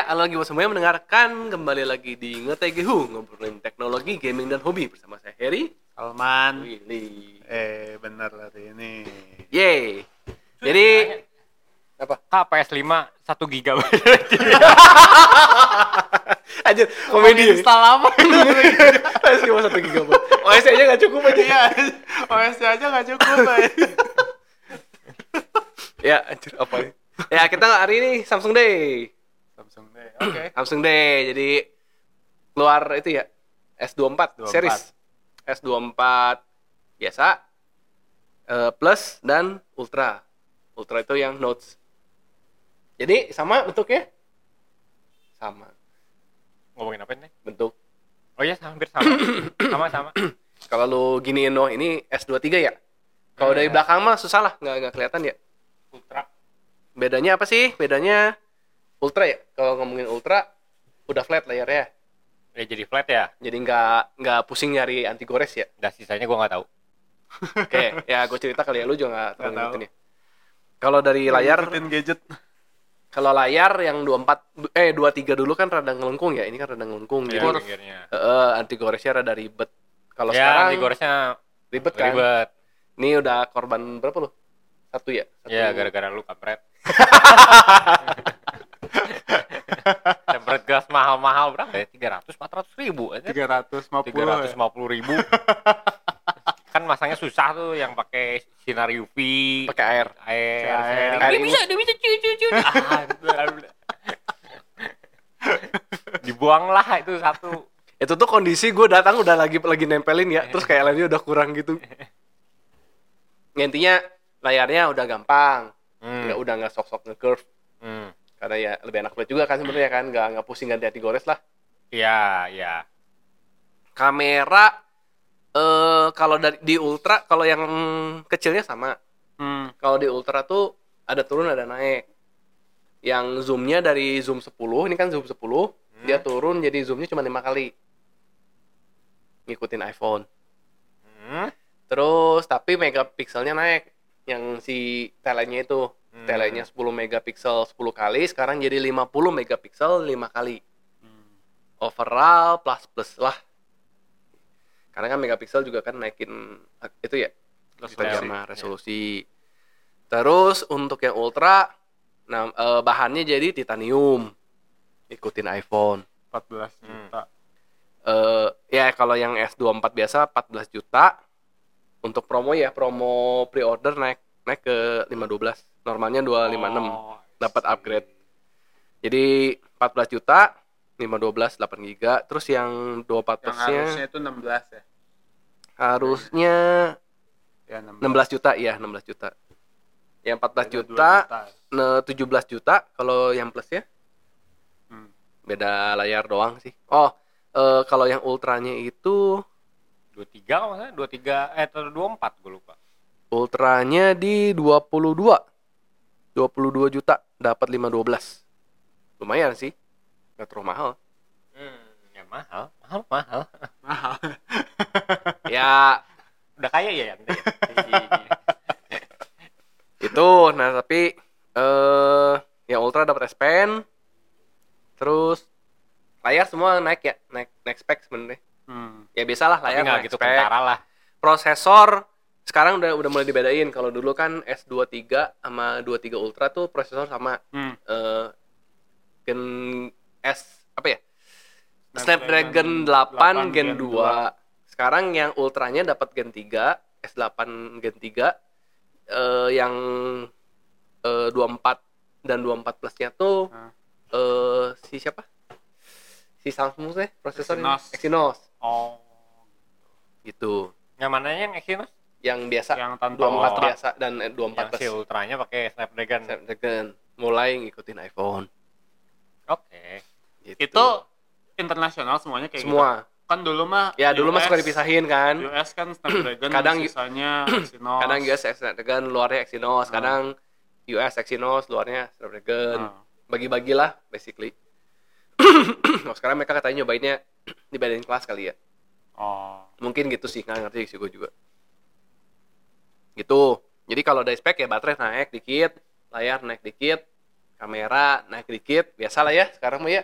Ya, halo lagi buat semuanya mendengarkan kembali lagi di Ngetegehu ngobrolin teknologi, gaming dan hobi bersama saya Harry, Alman. Willy. Eh, bener hari ini. Yeay. Jadi apa? Kak PS5 1 GB. Aja komedi. Install apa? PS cuma satu gigabyte. OS aja nggak cukup aja. Iya, OS aja nggak cukup. Bay. Ya, anjir apa ini? Ya, kita hari ini Samsung Day. Samsung deh. Oke. Samsung Day. Jadi keluar itu ya S24 24. series. S24 biasa eh, plus dan ultra. Ultra itu yang notes. Jadi sama bentuknya? Sama Ngomongin apa nih? bentuk. Oh iya, hampir sama. sama sama. Kalau lu giniin doang ini S23 ya? Kalau dari Iya. belakang mah susah lah, nggak nggak kelihatan ya. Ultra. Bedanya apa sih? Bedanya ultra ya. Kalau ngomongin ultra udah flat layarnya. Ya jadi flat ya. Jadi nggak nggak pusing nyari anti gores ya. Dan sisanya gua nggak tahu. Oke, ya gue cerita kali ya lu juga nggak tahu. ya. Kalau dari layar, gadget. kalau layar yang 24 eh 23 dulu kan rada ngelengkung ya. Ini kan rada ngelengkung. Ya, Jadi pinggirnya. eh, anti goresnya rada ribet. Kalau ya, sekarang di goresnya ribet kan. ribet. Ini udah korban berapa lu? Satu ya? Satu. Ya, gara-gara lu kampret. Mahal-mahal berapa ya? 300 400 ribu aja. 350. 350 ribu. kan masangnya susah tuh yang pakai sinar UV, pakai air. air, air. Dia Air bisa, dia bisa cuy cuy cuy. Ah. Dibuang lah itu satu. Itu tuh kondisi gue datang udah lagi lagi nempelin ya, terus kayak lainnya udah kurang gitu. Ya, intinya layarnya udah gampang, Hmm. nggak udah nggak sok-sok nge-curve. Hmm. Karena ya lebih enak buat juga kan sebenarnya kan, nggak nggak pusing ganti anti gores lah. Iya, iya. Kamera eh kalau dari di ultra kalau yang kecilnya sama. Hmm. Kalau di ultra tuh ada turun ada naik. Yang zoomnya dari zoom 10, ini kan zoom 10, dia turun jadi zoomnya cuma lima kali. Ngikutin iPhone. Hmm. Terus tapi megapikselnya naik. Yang si telenya itu, Hmm. telenya 10 megapiksel 10 kali, sekarang jadi 50 megapiksel 5 kali. Overall plus plus lah. Karena kan megapiksel juga kan naikin eh, itu ya Resolusi. sama resolusi. Terus untuk yang ultra, nah eh, bahannya jadi titanium. Ikutin iPhone. 14 juta. eh ya kalau yang S24 biasa 14 juta untuk promo ya promo pre-order naik naik ke 512 normalnya 256 Oh, dapat upgrade. Jadi 14 juta 512 8 giga. Terus yang 24 Yang plusnya harusnya itu 16 ya. harusnya Ya 16 juta ya 16 juta. Yang 14 Beda juta, 2 ne- 17 juta. Kalau yang plus ya Hmm. beda layar doang sih. Oh eh, kalau yang ultranya itu 23 kalau nggak salah, 23 eh atau 24 gue lupa. Ultranya di 22. 22 juta dapat 512. Lumayan sih. Gak terlalu mahal. Hmm, ya mahal, mahal, mahal. Mahal. ya Udah kaya ya yang itu nah tapi eh yang Ultra dapat S Pen. Terus layar semua naik ya, naik naik spek sebenarnya. Hmm. Ya biasalah Tapi layar nggak naik gitu spek. kentara lah. Prosesor sekarang udah udah mulai dibedain. Kalau dulu kan S23 sama 23 Ultra tuh prosesor sama Hmm. eh Gen S apa ya? Snapdragon Snapdragon 8 8 Gen Gen 2. Sekarang yang ultranya dapat Gen 3, S8 Gen 3. Eh yang eh 24 dan 24 plusnya tuh Nah. eh si siapa? Si Samsung sih prosesornya Exynos. Exynos Oh. gitu. Yang mananya yang Exynos? Yang biasa Yang tanpa 24 ultra. biasa dan eh, 24 Yang si ultranya pakai Snapdragon. Snapdragon mulai ngikutin iPhone. Oke. Gitu. Itu internasional semuanya kayak gitu. semua. Kan dulu mah Ya dulu mah US suka dipisahin kan. US kan Snapdragon Kadang- sisanya Exynos. kadang US Snapdragon luarnya Exynos Ah. kadang US Exynos luarnya Snapdragon Nah. bagi-bagilah basically oh, sekarang mereka katanya nyobainnya dibedain kelas kali ya Oh. mungkin gitu sih nggak ngerti sih gue juga gitu jadi kalau dari spek ya baterai naik dikit layar naik dikit kamera naik dikit biasa lah ya sekarang mah ya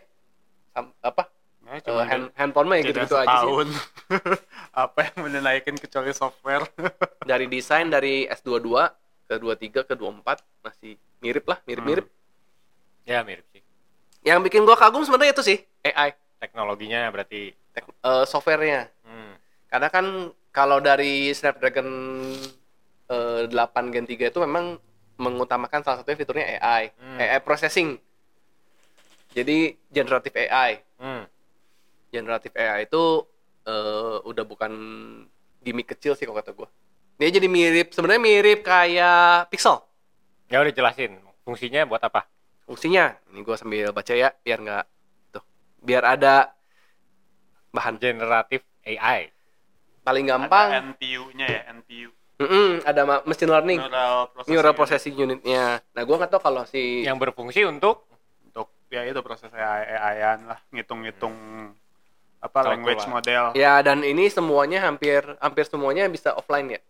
Sam- apa Ya, cuma hand- handphone mah ya gitu-gitu aja sih. Apa yang menaikin kecuali software? dari desain dari S22 ke 23 ke 24 masih mirip lah mirip-mirip Ya mirip sih. yang bikin gua kagum sebenarnya itu sih AI Teknologinya berarti. tek- eh, softwarenya Hmm. karena kan kalau dari Snapdragon eh, 8 Gen 3 itu memang mengutamakan salah satunya fiturnya AI Hmm. AI processing jadi generative AI Hmm. generative AI itu eh, udah bukan gimmick kecil sih kalau kata gue. Dia jadi mirip, sebenarnya mirip kayak Pixel. Ya udah jelasin fungsinya buat apa? Fungsinya, ini gue sambil baca ya, biar nggak tuh, biar ada bahan. Generatif AI. Paling gampang, Ada NPU-nya ya, NPU. Mm-mm, ada ma- machine learning, Neural processing. neural processing unitnya. Nah, gue nggak tahu kalau si Yang berfungsi untuk Untuk ya itu proses AI AI-an lah, ngitung-ngitung apa Kalkula. language model. ya dan ini semuanya hampir hampir semuanya bisa offline ya.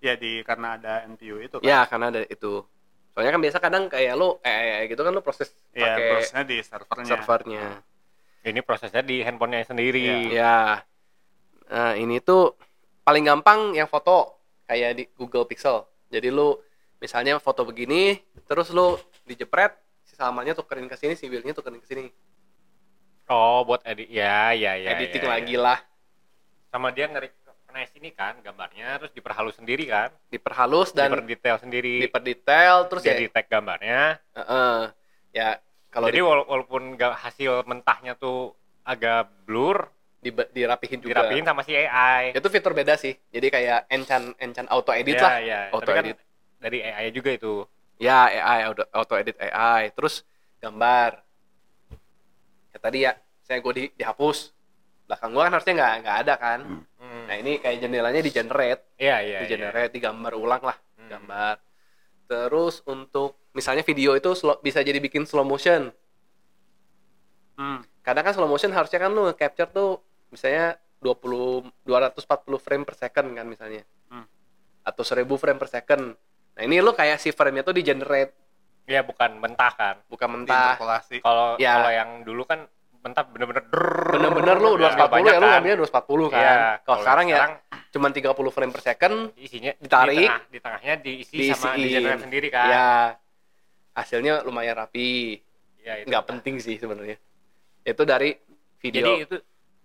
Ya di karena ada NPU itu kan. Ya karena ada itu. Soalnya kan biasa kadang kayak lo AI gitu kan lo proses Ya, pakai prosesnya di servernya. servernya. ini prosesnya di handphonenya sendiri. Ya. Nah, ini tuh paling gampang yang foto kayak di Google Pixel. Jadi lu misalnya foto begini, terus lu dijepret, si salmannya tukerin ke sini, si wheelnya tukerin ke sini. Oh, buat edit. Ya, ya, ya. Editing ya, lagi ya. lah, Sama dia ngeri nah ini kan gambarnya terus diperhalus sendiri kan, diperhalus dan diperdetail sendiri. diperdetail terus jadi ya tag gambarnya. heeh. ya kalau jadi di, wala- walaupun hasil mentahnya tuh agak blur, di, dirapihin juga. dirapiin sama si AI. Itu fitur beda sih. Jadi kayak enchant enchant auto edit Ya, lah. ya. Auto Tapi kan edit. dari AI juga itu. Ya, AI auto, auto edit AI. Terus gambar. Ya tadi ya, saya gue di, dihapus. Belakang gua kan harusnya nggak nggak ada kan. Hmm. Nah ini kayak jendelanya di generate, Iya, iya. di iya. generate, digambar ulang lah, Hmm. gambar. Terus untuk misalnya video itu slow- bisa jadi bikin slow motion. Hmm. Kadang kan slow motion harusnya kan lu capture tuh misalnya 20 240 frame per second kan misalnya. Hmm. Atau 1000 frame per second. Nah, ini lu kayak si frame-nya tuh di generate, Iya, bukan mentah kan. bukan mentah. Kalau Ya. kalau yang dulu kan mentah bener-bener. Bener-bener lu Ya, 240 banyak ya lu kan. ngambilnya 240 kan. Iya, Kalau sekarang ya sekarang cuman 30 frame per second isinya Ditarik. di, tengah, di tengahnya diisi sama diisiin. di generate sendiri kan. Ya. Hasilnya lumayan rapi. Ya, itu. Nggak penting sih sebenarnya. Itu dari video. Jadi itu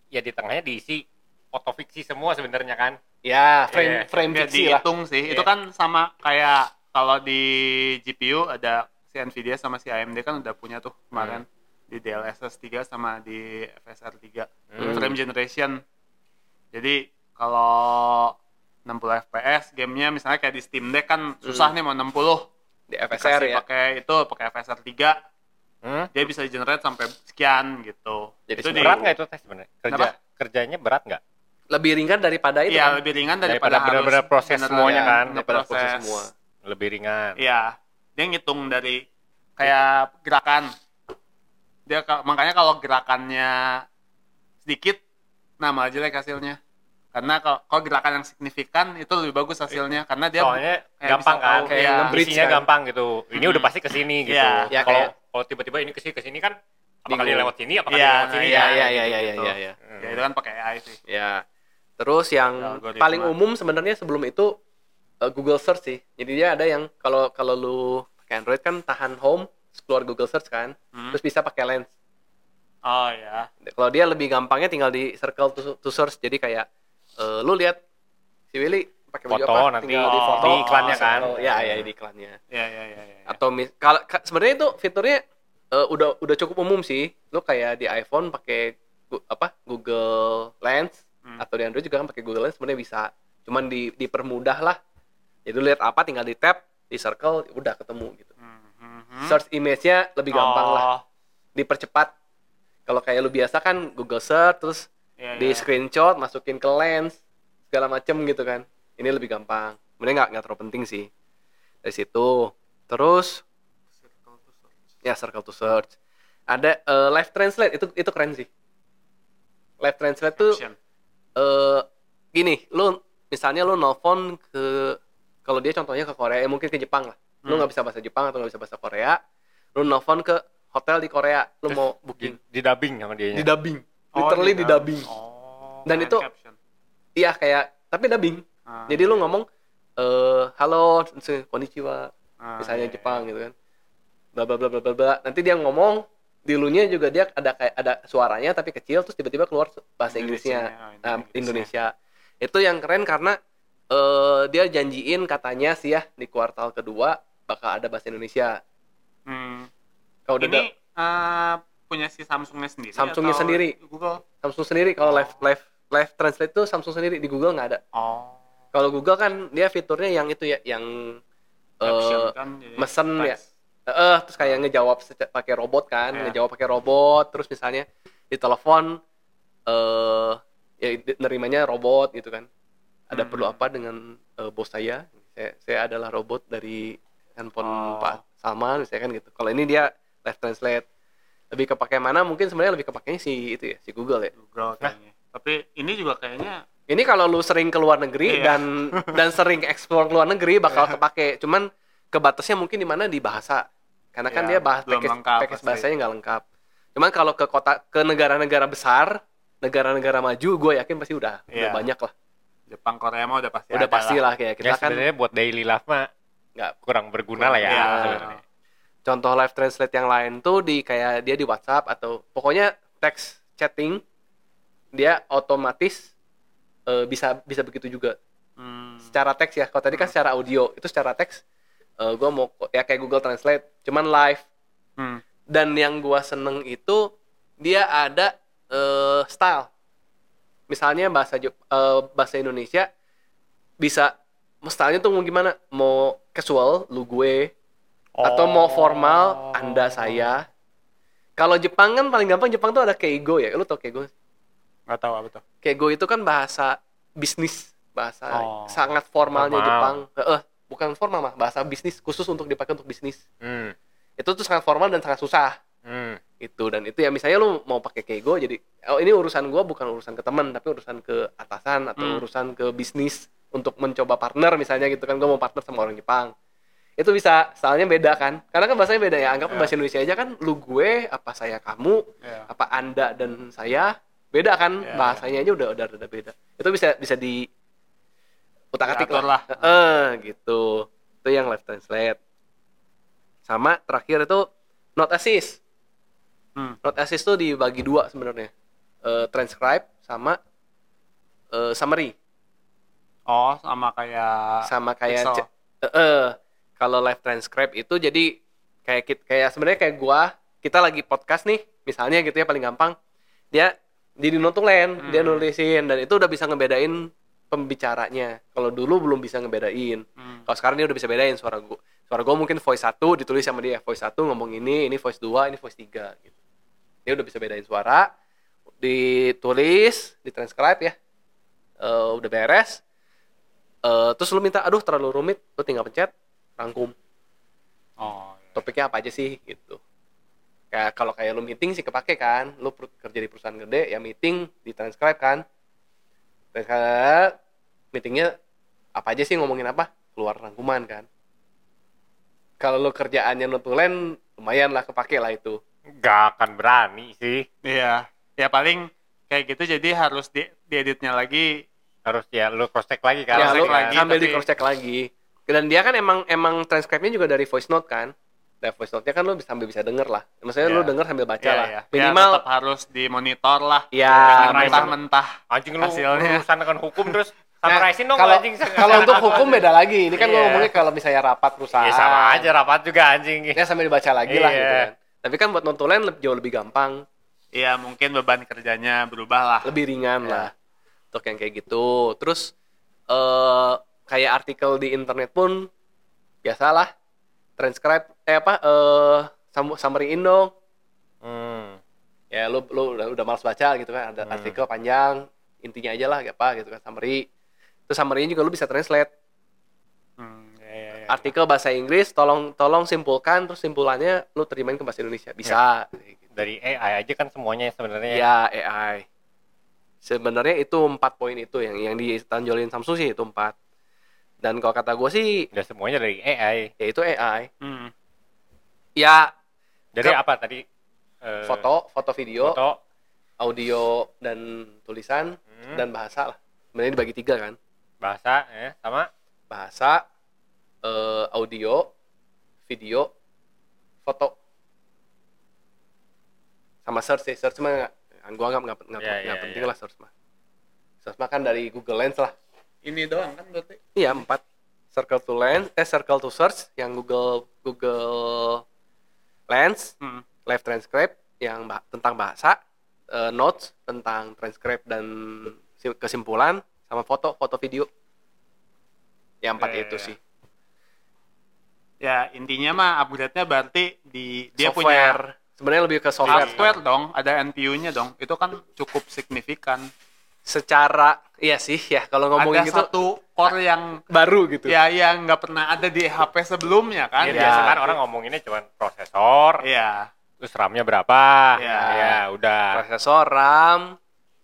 ya di tengahnya diisi otofiksi semua sebenarnya kan. ya, frame Iya. frame Ya, fiksi lah. dihitung sih. Itu Iya. kan sama kayak kalau di GPU ada si Nvidia sama si AMD kan udah punya tuh kemarin di DLSS 3 sama di FSR 3 Hmm. frame generation. Jadi kalau 60 FPS gamenya misalnya kayak di Steam Deck kan susah nih mau 60 Di FSR Dikasih ya. pakai itu pakai FSR 3 Hmm? dia bisa generate sampai sekian gitu. Jadi itu Berat nggak itu tes sebenarnya? Kerja Kenapa? kerjanya berat nggak? Lebih ringan daripada itu Iya, kan. lebih ringan Daripada daripada, benar-benar proses semuanya kan, daripada proses ngeproses. semua. Lebih ringan. Iya, dia ngitung dari kayak gerakan. Dia ka- makanya kalau gerakannya sedikit, nah malah jelek hasilnya. Karena kalau, kalau gerakan yang signifikan itu lebih bagus hasilnya karena dia Soalnya kayak gampang kan, kayak iya. isinya kan. gampang gitu. Ini Hmm. udah pasti ke sini gitu. Iya. Ya, Kalau kayak- kalau tiba-tiba ini ke sini ke sini kan apakah dia lewat sini apakah Iya, dia lewat sini Iya, iya, iya, iya, gitu. iya, iya. Hmm. ya itu kan pakai AI sih. Ya. Terus yang Algoritma. paling umum sebenarnya sebelum itu eh, Google Search sih. Jadi dia ada yang kalau kalau lu pakai Android kan tahan home, terus keluar Google Search kan, Hmm. terus bisa pakai lens. Oh ya. Kalau dia lebih gampangnya tinggal di circle to, to search. Jadi kayak eh, lu lihat si Willy pakai baju Foto apa, nanti tinggal di oh, foto di iklannya di kan. Ya, ya di iklannya. Ya ya ya ya. ya. Atau mis- kalau ka- sebenarnya itu fiturnya eh, udah udah cukup umum sih. Lu kayak di iPhone pakai apa? Google Lens Hmm. atau di Android juga kan pakai Google Lens sebenarnya bisa. Cuman di dipermudah lah. Jadi lu lihat apa tinggal di tap, di circle udah ketemu gitu. Hmm. Search image-nya lebih gampang lah, Oh, dipercepat. Kalau kayak lu biasa kan Google Search terus iya, di iya. screenshot masukin ke lens segala macem gitu kan. Ini lebih gampang. Sebenarnya nggak nggak terlalu penting sih. Dari situ. Terus ya circle to search. Ada eh, live translate. Itu itu keren sih. Live translate tuh eh gini. Lu misalnya lu nelfon ke kalau dia contohnya ke Korea ya mungkin ke Jepang lah. Lu Hmm. nggak bisa bahasa Jepang atau nggak bisa bahasa Korea. Lu nelfon ke hotel di Korea. Lu mau Di, booking. di dubbing sama dia di dubbing Oh, literally di dubbing. Oh, Dan itu- caption. iya kayak tapi dubbing. Ah, jadi lu ngomong eh halo konnichiwa. Ah, misalnya iya, Jepang iya. gitu kan. Bla bla bla bla bla bla. Nanti dia ngomong di lunya juga dia ada kayak ada suaranya tapi kecil terus tiba-tiba keluar bahasa Inggrisnya. Indonesianya, oh, nah, Inggrisnya. Indonesia. Itu yang keren karena eh dia janjiin katanya sih ya di kuartal kedua bakal ada bahasa Indonesia. Hmm. udah Ini eh, punya si Samsungnya sendiri Samsungnya atau sendiri. Google Samsung sendiri kalau Oh. live live live translate tuh Samsung sendiri di Google nggak ada oh kalau Google kan dia fiturnya yang itu ya yang eh kan mesen ya. Eh, terus kayak ngejawab seca- pakai robot kan, Iya. ngejawab pakai robot, terus misalnya di telepon eh ya di- nerimanya robot gitu kan. Ada Hmm. perlu apa dengan eh, bos saya? saya? Saya adalah robot dari handphone Oh. Pak Salman, misalnya kan gitu. Kalau ini dia live translate. Lebih kepake mana? Mungkin sebenarnya lebih kepakainya si itu ya, si Google ya. Google kayaknya tapi ini juga kayaknya Ini kalau lu sering ke luar negeri Iya. dan dan sering explore ke luar negeri bakal kepake. Cuman kebatasnya mungkin di mana di bahasa. Karena kan Iya, dia bahas package, lengkap package bahasanya nggak lengkap. Cuman kalau ke kota ke negara-negara besar, negara-negara maju, gue yakin pasti udah udah Iya. banyak lah. Jepang Korea mah udah pasti udah pasti lah kayak Ya, kita kan sebenarnya buat daily life mah nggak kurang berguna lah ya. Iya. Contoh live translate yang lain tuh di kayak dia di WhatsApp atau pokoknya teks chatting dia otomatis eh, bisa bisa begitu juga Hmm. secara teks ya. Kalau tadi kan secara audio, itu secara teks eh gue mau ya kayak Google Translate, cuman live. Hmm. Dan yang gua seneng itu dia ada eh, style. Misalnya bahasa eh, bahasa Indonesia bisa stylenya tuh mau gimana? Mau casual, lu gue, atau mau formal, anda saya. Kalau Jepang kan paling gampang Jepang tuh ada keigo ya. Lu tau keigo? nggak tahu apa tuh Keigo itu kan bahasa bisnis, bahasa Oh. sangat formalnya Formal. Jepang. Eh, eh, bukan formal mah, bahasa bisnis khusus untuk dipakai untuk bisnis. Hmm. Itu tuh sangat formal dan sangat susah. Hmm. Itu dan itu ya misalnya lu mau pakai keigo jadi oh ini urusan gua bukan urusan ke teman tapi urusan ke atasan atau Hmm. urusan ke bisnis untuk mencoba partner misalnya gitu kan gua mau partner sama orang Jepang. Itu bisa soalnya beda kan? Karena kan bahasanya beda ya. Anggap Ya. bahasa Indonesia aja kan lu gue apa saya kamu ya apa anda dan saya beda kan Ya, bahasanya aja udah udah udah beda itu bisa bisa di utak atik lah, lah. Eh, gitu itu yang live translate sama terakhir itu note assist Hmm. note assist tuh dibagi dua sebenarnya Eh, transcribe sama eh, summary oh sama kayak sama kayak. Kalau live transcribe itu jadi kayak kayak sebenarnya kayak gua kita lagi podcast nih misalnya gitu ya paling gampang. Dia jadi notulen dia Hmm. nulisin dan itu udah bisa ngebedain pembicaranya. Kalau dulu belum bisa ngebedain. Hmm. kalau sekarang dia udah bisa bedain suara gua. Suara gua mungkin voice satu ditulis sama dia voice satu ngomong ini ini voice dua ini voice tiga gitu. Dia udah bisa bedain suara ditulis ditranscribe ya. Eh, udah beres. Eh, terus lu minta aduh terlalu rumit lu tinggal pencet rangkum. Oh iya. topiknya apa aja sih gitu. Kayak kalau kayak lu meeting sih kepake kan. Lu per- kerja di perusahaan gede ya meeting ditranscribe kan. Transcribe meetingnya apa aja sih ngomongin apa? Keluar rangkuman kan. Kalau lu kerjaannya nutulen lumayan lah kepake lah itu. Gak akan berani sih. iya. Ya paling kayak gitu jadi harus di dieditnya lagi. Harus ya lu cross check lagi kan. ya lu Harusnya lagi, sambil tapi- di cross check lagi dan dia kan emang emang transcribe-nya juga dari voice note kan dari voice note-nya kan lu bisa sambil bisa denger lah maksudnya lu Iya. denger sambil baca ya, lah ya. minimal ya, tetap harus dimonitor lah ya Nah, mentah-mentah Anjing lu Hasilnya. urusan dengan hukum terus Nah, dong kalau anjing. kalau untuk hukum beda lagi ini kan gua Iya. ngomongnya kalau misalnya rapat perusahaan Ya sama aja rapat juga anjing. ya sambil dibaca lagi lah Iya. gitu kan tapi kan buat notulen lebih jauh lebih gampang Iya mungkin beban kerjanya berubah lah lebih ringan Iya. lah untuk yang kayak gitu terus eh kayak artikel di internet pun biasalah transcribe eh apa eh sum- summary-in dong Hmm. ya lu lu udah, udah malas baca gitu kan ada Hmm. artikel panjang intinya aja lah apa gitu kan summary terus summary juga lu bisa translate Hmm, ya, ya, ya. artikel bahasa Inggris tolong tolong simpulkan terus simpulannya lu terimain ke bahasa Indonesia bisa Dari AI aja kan semuanya sebenarnya. ya AI sebenarnya itu empat poin itu yang yang ditanjolin Samsung sih itu empat dan kalau kata gue sih Udah semuanya dari AI. ya itu AI Hmm. ya Ke- apa tadi? Eh, foto, foto video, foto, audio dan tulisan hmm, dan bahasa lah. Sebenarnya dibagi tiga kan. bahasa, ya, sama Bahasa, eh, audio, video, foto. Sama search sih, search mah nggak- gua nggak nggak nggak Ya, nggak ya, penting lah search mah. Search mah kan dari Google Lens lah. Ini doang kan berarti? Iya empat. Circle to Lens, eh Circle to Search yang Google Google Lens, Hmm. Live Transcribe yang bah- tentang bahasa, eh, Notes tentang transcribe dan si- kesimpulan, sama foto, foto video. Ya empat Ya, itu ya. sih. Ya intinya mah upgrade-nya berarti di dia punya software. Sebenarnya lebih ke software. hardware dong, ada NPU-nya dong. Itu kan cukup signifikan. Secara iya sih ya kalau ngomongin ada gitu satu core yang baru gitu. ya yang nggak pernah ada di HP sebelumnya kan? ya, Ya. biasa kan orang ngomonginnya cuma prosesor, Iya. terus RAM-nya berapa, Ya. ya udah. Prosesor, RAM,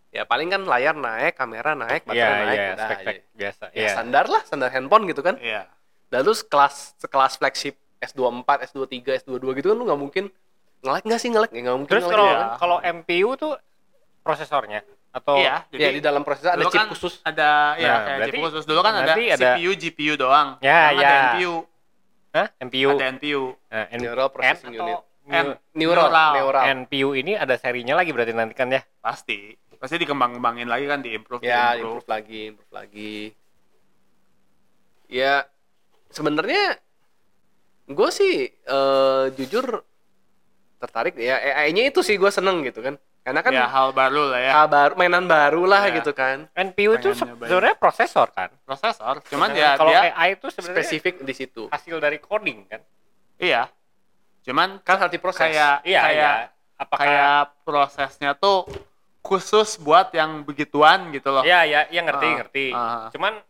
ya paling kan layar naik, kamera naik, baterai naik, iya, udah, spek-spek ya. biasa. Ya, Iya. standar lah, standar handphone gitu kan. Iya. Lalu sekelas sekelas flagship S24, S23, S22 gitu kan lu nggak mungkin nge-lag nggak sih nge-lag? Ya nggak mungkin Terus nge-lag kalau ya kalau MPU tuh prosesornya atau Iya, ya di dalam prosesor ada dulu chip kan khusus. Ada ya Nah, kayak chip berarti- khusus. Dulu kan ada, berarti ada- CPU, GPU doang. Ya, ya. Ada NPU. Hah? MPU. Ada NPU. Nah, N- Neural Processing N atau Unit. New- Neural, Neural. neural. NPU ini ada serinya lagi berarti nanti kan ya? Pasti. Pasti dikembang-kembangin lagi kan, di-improve, Ya, di-improve. improve lagi, improve lagi. Ya, sebenarnya gue sih eh, jujur tertarik ya AI-nya itu sih gue seneng gitu kan. Karena kan ya, hal baru lah ya. kabar mainan baru lah Ya. gitu kan. NPU itu sebenarnya prosesor kan? Prosesor. Cuman ya kalau dia AI itu sebenarnya Spesifik di situ. hasil dari coding kan? iya. Cuman Kan harus diproses. kayak Iya, kayak iya. Apakah kayak prosesnya tuh khusus buat yang begituan gitu loh. Iya, ya, ya ngerti, Ah, ngerti. ah. Cuman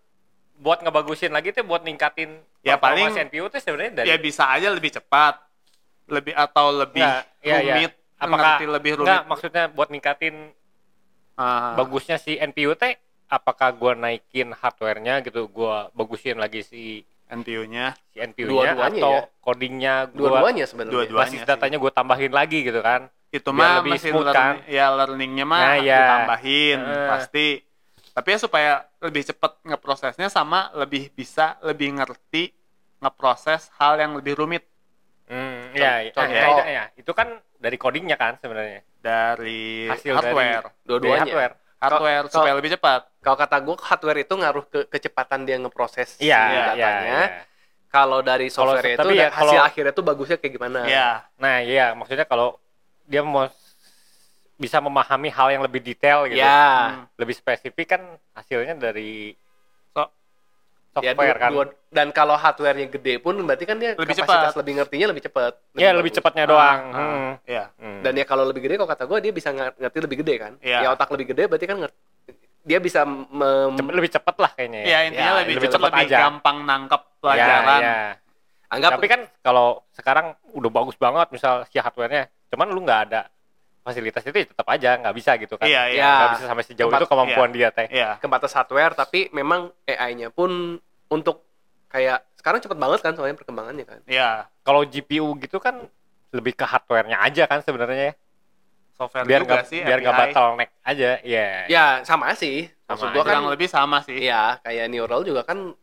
buat ngebagusin lagi tuh buat ningkatin Ya, paling- NPU tuh sebenarnya dari Ya bisa aja lebih cepat. Lebih atau lebih Nggak, iya, iya. rumit. Apakah ngerti lebih rumit. enggak maksudnya buat ningkatin Ah. bagusnya si NPU teh apakah gua naikin hardware-nya gitu, gua bagusin lagi si NPU-nya. si NPU-nya Dua-duanya atau ya. codingnya gua Dua-duanya sebenarnya. Dua-duanya. basis sih. datanya gua tambahin lagi gitu kan. Itu mah lebih smooth, learning, kan? ya learningnya mah Nah, iya. ditambahin Eh. pasti. Tapi ya supaya lebih cepat ngeprosesnya sama lebih bisa lebih ngerti ngeproses hal yang lebih rumit Hmm, ya, ya, contoh. ya, itu, ya, itu kan dari codingnya kan sebenarnya. dari Hasil hardware. dari Dua-duanya. hardware. Hardware Kalau- supaya lebih cepat. Kalau kata gue hardware itu ngaruh ke kecepatan dia ngeproses Iya, iya, datanya. iya. Kalau dari software itu tapi dan ya hasil kalau- akhirnya tuh bagusnya kayak gimana? Iya. Nah, iya, maksudnya kalau dia mau bisa memahami hal yang lebih detail gitu. Ya. Hmm. Lebih spesifik kan hasilnya dari Ya, dua- kan. dua- dan kalau hardware-nya gede pun berarti kan dia Lebih kapasitas cepat. lebih ngertinya lebih cepat. ya, lebih bagus. cepatnya Ah, doang. ah, Hmm. Iya. Hmm. Dan ya kalau lebih gede kalau kata gue dia bisa ngerti lebih gede kan? Iya. Ya otak lebih gede berarti kan ngerti, dia bisa mem- Cepet- lebih cepet lah kayaknya ya. Iya, intinya Ya, lebih, lebih cepat, cepat lebih aja. gampang nangkep Ya, pelajaran. ya. anggap Tapi kan kalau sekarang udah bagus banget misal si hardware-nya, cuman lu nggak ada fasilitas itu ya tetap aja nggak bisa gitu kan. Iya, iya. Ya. Nggak bisa sampai sejauh Tempat- itu kemampuan dia teh. Iya. kebatas hardware tapi memang AI-nya pun untuk kayak sekarang cepet banget kan soalnya perkembangannya kan. Iya. Kalau GPU gitu kan lebih ke hardware-nya aja kan sebenarnya ya. Software biar juga nggak sih biar nggak API. bottleneck aja ya Ya sama sih. Maksud Sama gua kan kurang lebih sama sih. Iya, kayak neural juga kan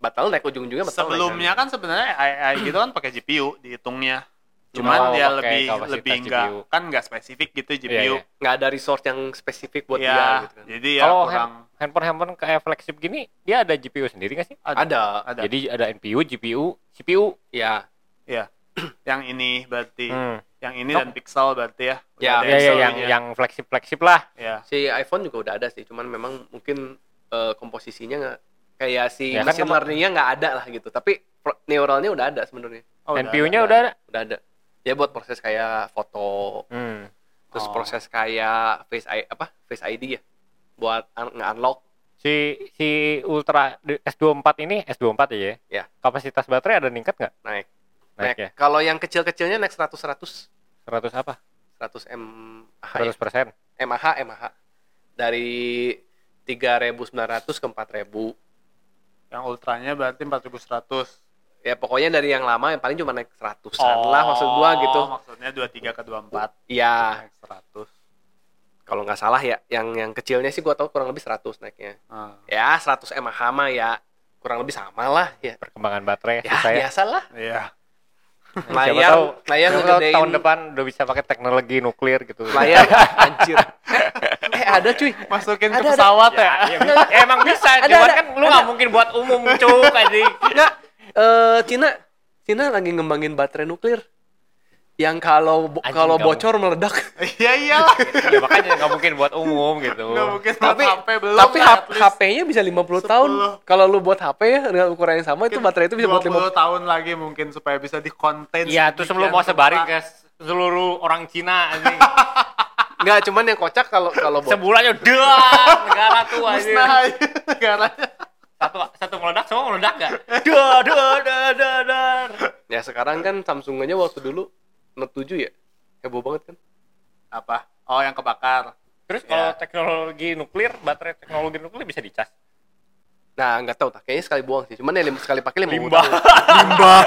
bottleneck ujung-ujungnya bottleneck. Sebelumnya kan sebenarnya AI gitu kan pakai GPU dihitungnya. Oh, Cuman dia pakai lebih lebih enggak GPU. kan enggak spesifik gitu GPU. Iya. nggak ada resource yang spesifik buat dia Iya, gitu kan. jadi ya kalau kurang hand- handphone handphone kayak flagship gini dia ada GPU sendiri nggak sih Ada. ada. jadi ada NPU GPU CPU Ya. Iya. yang ini berarti hmm. yang ini Oh. dan Pixel berarti ya. Udah Ya, ada ya, ya, Pixel yang ya. yang flagship flagship lah ya. Si iPhone juga udah ada sih, cuman memang mungkin eh, komposisinya nggak kayak si Ya kan machine kema- learning-nya nggak ada lah gitu. Tapi neuralnya udah ada sebenarnya. Oh, udah NPU-nya ada. udah ada Udah ada. Ya buat proses kayak foto, hmm. terus Oh. proses kayak face I, apa? Face ID ya. Buat un- nge-unlock. si si Ultra S24 ini S24 aja ya Ya. kapasitas baterai ada ningkat nggak naik. naik Naik. ya Kalau yang kecil-kecilnya naik 100 100 100 apa 100 mAh 100 ya. persen mAh mAh. Dari 3.900 ke 4.000. Yang ultranya berarti 4100. Ya pokoknya dari yang lama yang paling cuma naik seratusan lah maksud gua gitu Oh, Maksudnya 23 ke 24 iya naik 100. kalau nggak salah ya yang yang kecilnya sih gua tahu kurang lebih 100 naiknya Ah, ya 100 mAh mah ya kurang lebih sama lah ya perkembangan baterai ya susah ya. biasalah iya. Layar tahu, layar ngegedein tahun depan udah bisa pakai teknologi nuklir gitu. layar anjir eh ada cuy Masukin Ada, ke ada. pesawat ya. Ya, ya, ya emang bisa, Ada, cuman ada, kan lu nggak mungkin buat umum cuk. Enggak, eh Cina Cina lagi ngembangin baterai nuklir yang kalau bo- Anjing, kalau bocor meledak. Iya iyalah. ya makanya nggak mungkin buat umum gitu. Nggak mungkin tapi HP belum. tapi lah, H- at least HP-nya bisa 50 tahun. 10. Kalau lu buat HP ya dengan ukuran yang sama itu mungkin baterai itu bisa buat 20 50. tahun lagi mungkin supaya bisa dikonten. Iya, terus lu mau sebarin ke seluruh orang Cina anjing. Enggak, cuman yang kocak kalau kalau bocor. Sebulannya dah negara tuh anjing. musnah aja negaranya. Satu satu meledak semua meledak gak? Dah dah dah dah dah. Ya sekarang kan Samsung aja waktu dulu Note 7 ya. Heboh banget kan. Apa? Oh, yang kebakar. Terus kalau Ya. teknologi nuklir, baterai teknologi nuklir bisa dicas. Nah, nggak tahu tak. Kayaknya sekali buang sih. Cuman ya lim- sekali pakai lima Limbah. Limbah.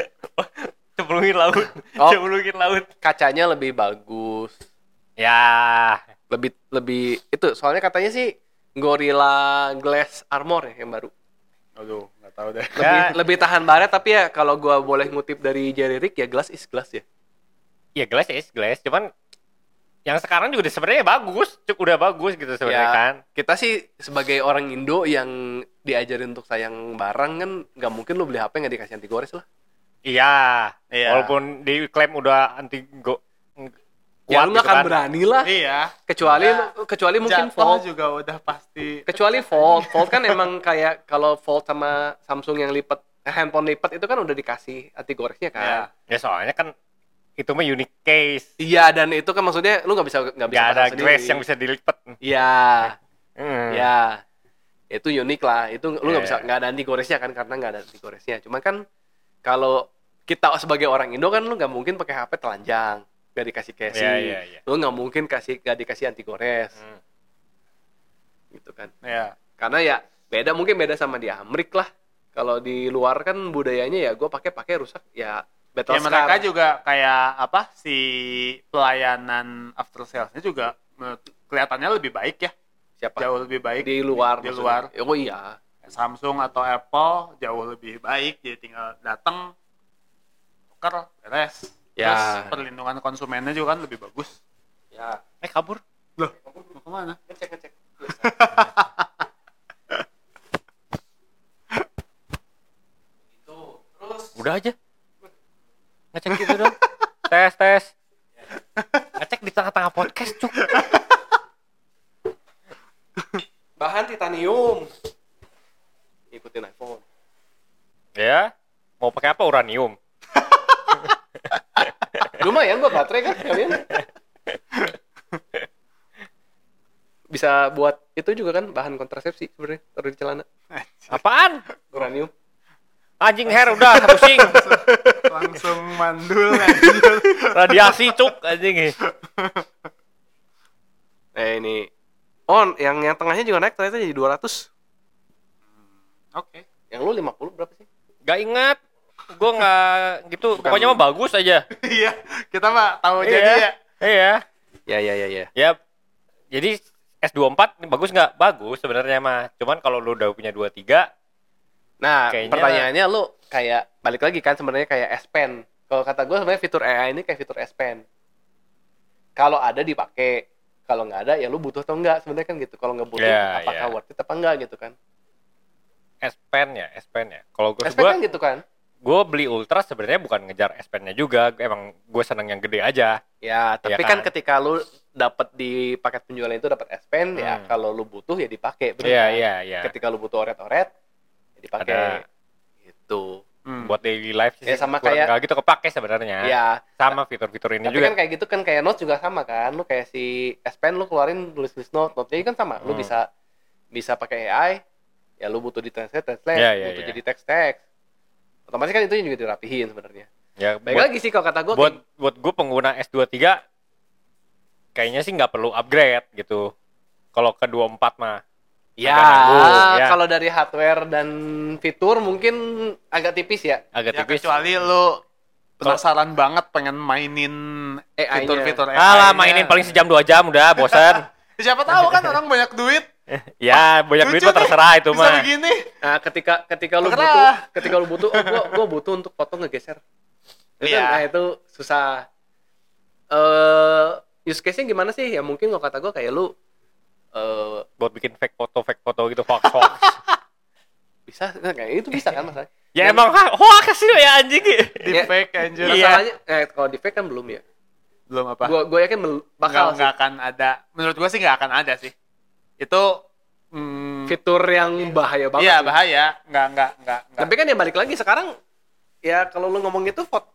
Cemplungin laut. Oh. Cemplungin laut. Kacanya lebih bagus. Ya, Lebih lebih itu soalnya katanya sih Gorilla Glass Armor ya yang baru. Aduh, nggak tahu deh. lebih, Ya. lebih tahan baret tapi ya kalau gua boleh ngutip dari Jerry Rick ya glass is glass ya ya glass ya glass, cuman yang sekarang juga udah sebenarnya bagus, cukup udah bagus gitu sebenarnya Ya. kan. kita sih sebagai orang Indo yang diajarin untuk sayang barang kan nggak mungkin lu beli HP nggak dikasih anti gores lah Iya, Iya. walaupun diklaim udah anti go ya lu nggak gitu akan kan. berani lah Iya. kecuali Ya. kecuali mungkin Fold juga udah pasti. kecuali Fold Fold kan emang kayak kalau Fold sama Samsung yang lipat eh, handphone lipat itu kan udah dikasih anti goresnya Ya. kan Ya soalnya kan itu mah unique case. iya dan itu kan maksudnya lu nggak bisa nggak bisa Gak ada sendiri. yang bisa dilipat. iya Hmm. Ya, itu unik lah. Itu lu nggak Iya. bisa nggak ada anti goresnya kan karena nggak ada anti goresnya. Cuma kan kalau kita sebagai orang Indo kan lu nggak mungkin pakai HP telanjang, nggak dikasih casing. Iya, iya, iya. Lu nggak mungkin kasih nggak dikasih anti gores, Hmm. gitu kan. Ya. Karena ya beda mungkin beda sama di Amrik lah. Kalau di luar kan budayanya ya gue pakai pakai rusak ya battle Ya mereka scar. juga kayak apa si pelayanan after salesnya juga kelihatannya lebih baik ya. siapa Jauh lebih baik di luar Di maksudnya. luar. Oh iya. Samsung atau Apple jauh lebih baik. Jadi tinggal datang tuker beres. Ya. Terus perlindungan konsumennya juga kan lebih bagus. Ya. Eh kabur. Loh, mau ke mana? Ngecek ngecek. itu terus Udah aja. Ngecek gitu dong. tes tes. Ngecek di tengah-tengah podcast cuk. bahan titanium ikutin iPhone Ya. Mau pakai apa uranium? Lumayan buat baterai kan kalian bisa buat itu juga kan bahan kontrasepsi sebenarnya taruh di celana Apaan? uranium Anjing hair udah pusing. Langsung mandul anjir. Radiasi cuk anjing. eh ini on yang yang tengahnya juga naik ternyata jadi 200 Oke. yang lu 50 berapa sih Gak ingat. Gue nggak gitu. Bukan- Pokoknya mah bagus aja. Iya, kita mah tahu Iya. jadi ya. Iya. ya ya ya ya Ya. Jadi S24 ini bagus nggak? Bagus sebenarnya mah. Cuman kalau lu udah punya 23, nah Kayaknya- pertanyaannya lu kayak balik lagi kan sebenarnya kayak S Pen kalau kata gue sebenarnya fitur AI ini kayak fitur S Pen kalau ada dipakai kalau nggak ada ya lu butuh atau enggak sebenarnya kan gitu kalau nggak butuh Ya, apakah ya. worth it apa enggak gitu kan S Pen ya, S Pen ya. Kalau gue S Pen kan gitu kan gue beli Ultra sebenarnya bukan ngejar S Pen-nya juga, emang gue seneng yang gede aja. Ya, tapi Iya kan? kan? ketika lu dapat di paket penjualan itu dapat S Pen, ya Hmm. kalau lu butuh ya dipakai. Iya kan? iya iya. Ketika lu butuh oret-oret, ya dipakai. Ada. Gitu. Hmm. Buat daily life sih Ya, sama kayak- nggak gitu kepake sebenarnya. Ya, Sama fitur-fitur ini tapi juga. kan kayak gitu kan kayak note juga sama kan. Lu kayak si S Pen lu keluarin tulis-tulis note, note-nya kan sama. Lu Hmm. bisa bisa pakai AI, ya lu butuh di translate, translate, Iya, iya, butuh iya. jadi teks-teks. Otomatis kan itu juga dirapihin sebenarnya. ya Baik buat lagi sih kalau kata gue buat buat gue pengguna S23 kayaknya sih nggak perlu upgrade gitu. Kalau ke 24 mah. Ya, ya. kalau dari hardware dan fitur mungkin agak tipis ya. agak Ya tipis. kecuali lu penasaran banget pengen mainin AI-nya. fitur-fitur Alah, AI-nya. mainin paling sejam dua jam udah bosan. Siapa tahu kan orang banyak duit. ya, banyak duit mah terserah itu mah. begini. Nah, ketika ketika lu Bergerak. butuh, ketika lu butuh, oh gua gua butuh untuk foto ngegeser. Itu Iya. Nah, itu susah. Eh, use case-nya gimana sih? Ya mungkin kalau kata gua kayak lu eh Buat bikin fake foto, fake foto gitu, hoax hoax. bisa nah, kayak itu bisa kan masalah. ya Dan- emang hoax sih ya anjing. Di Ya, fake anjir. Iya. Masalahnya eh kalau di fake kan belum ya. Belum apa? Gua gua yakin bakal nggak akan ada. Menurut gua sih nggak akan ada sih. Itu hmm, fitur yang bahaya banget. Iya bahaya. Nggak nggak nggak. nggak. Tapi kan ya balik lagi sekarang ya kalau lu ngomong itu foto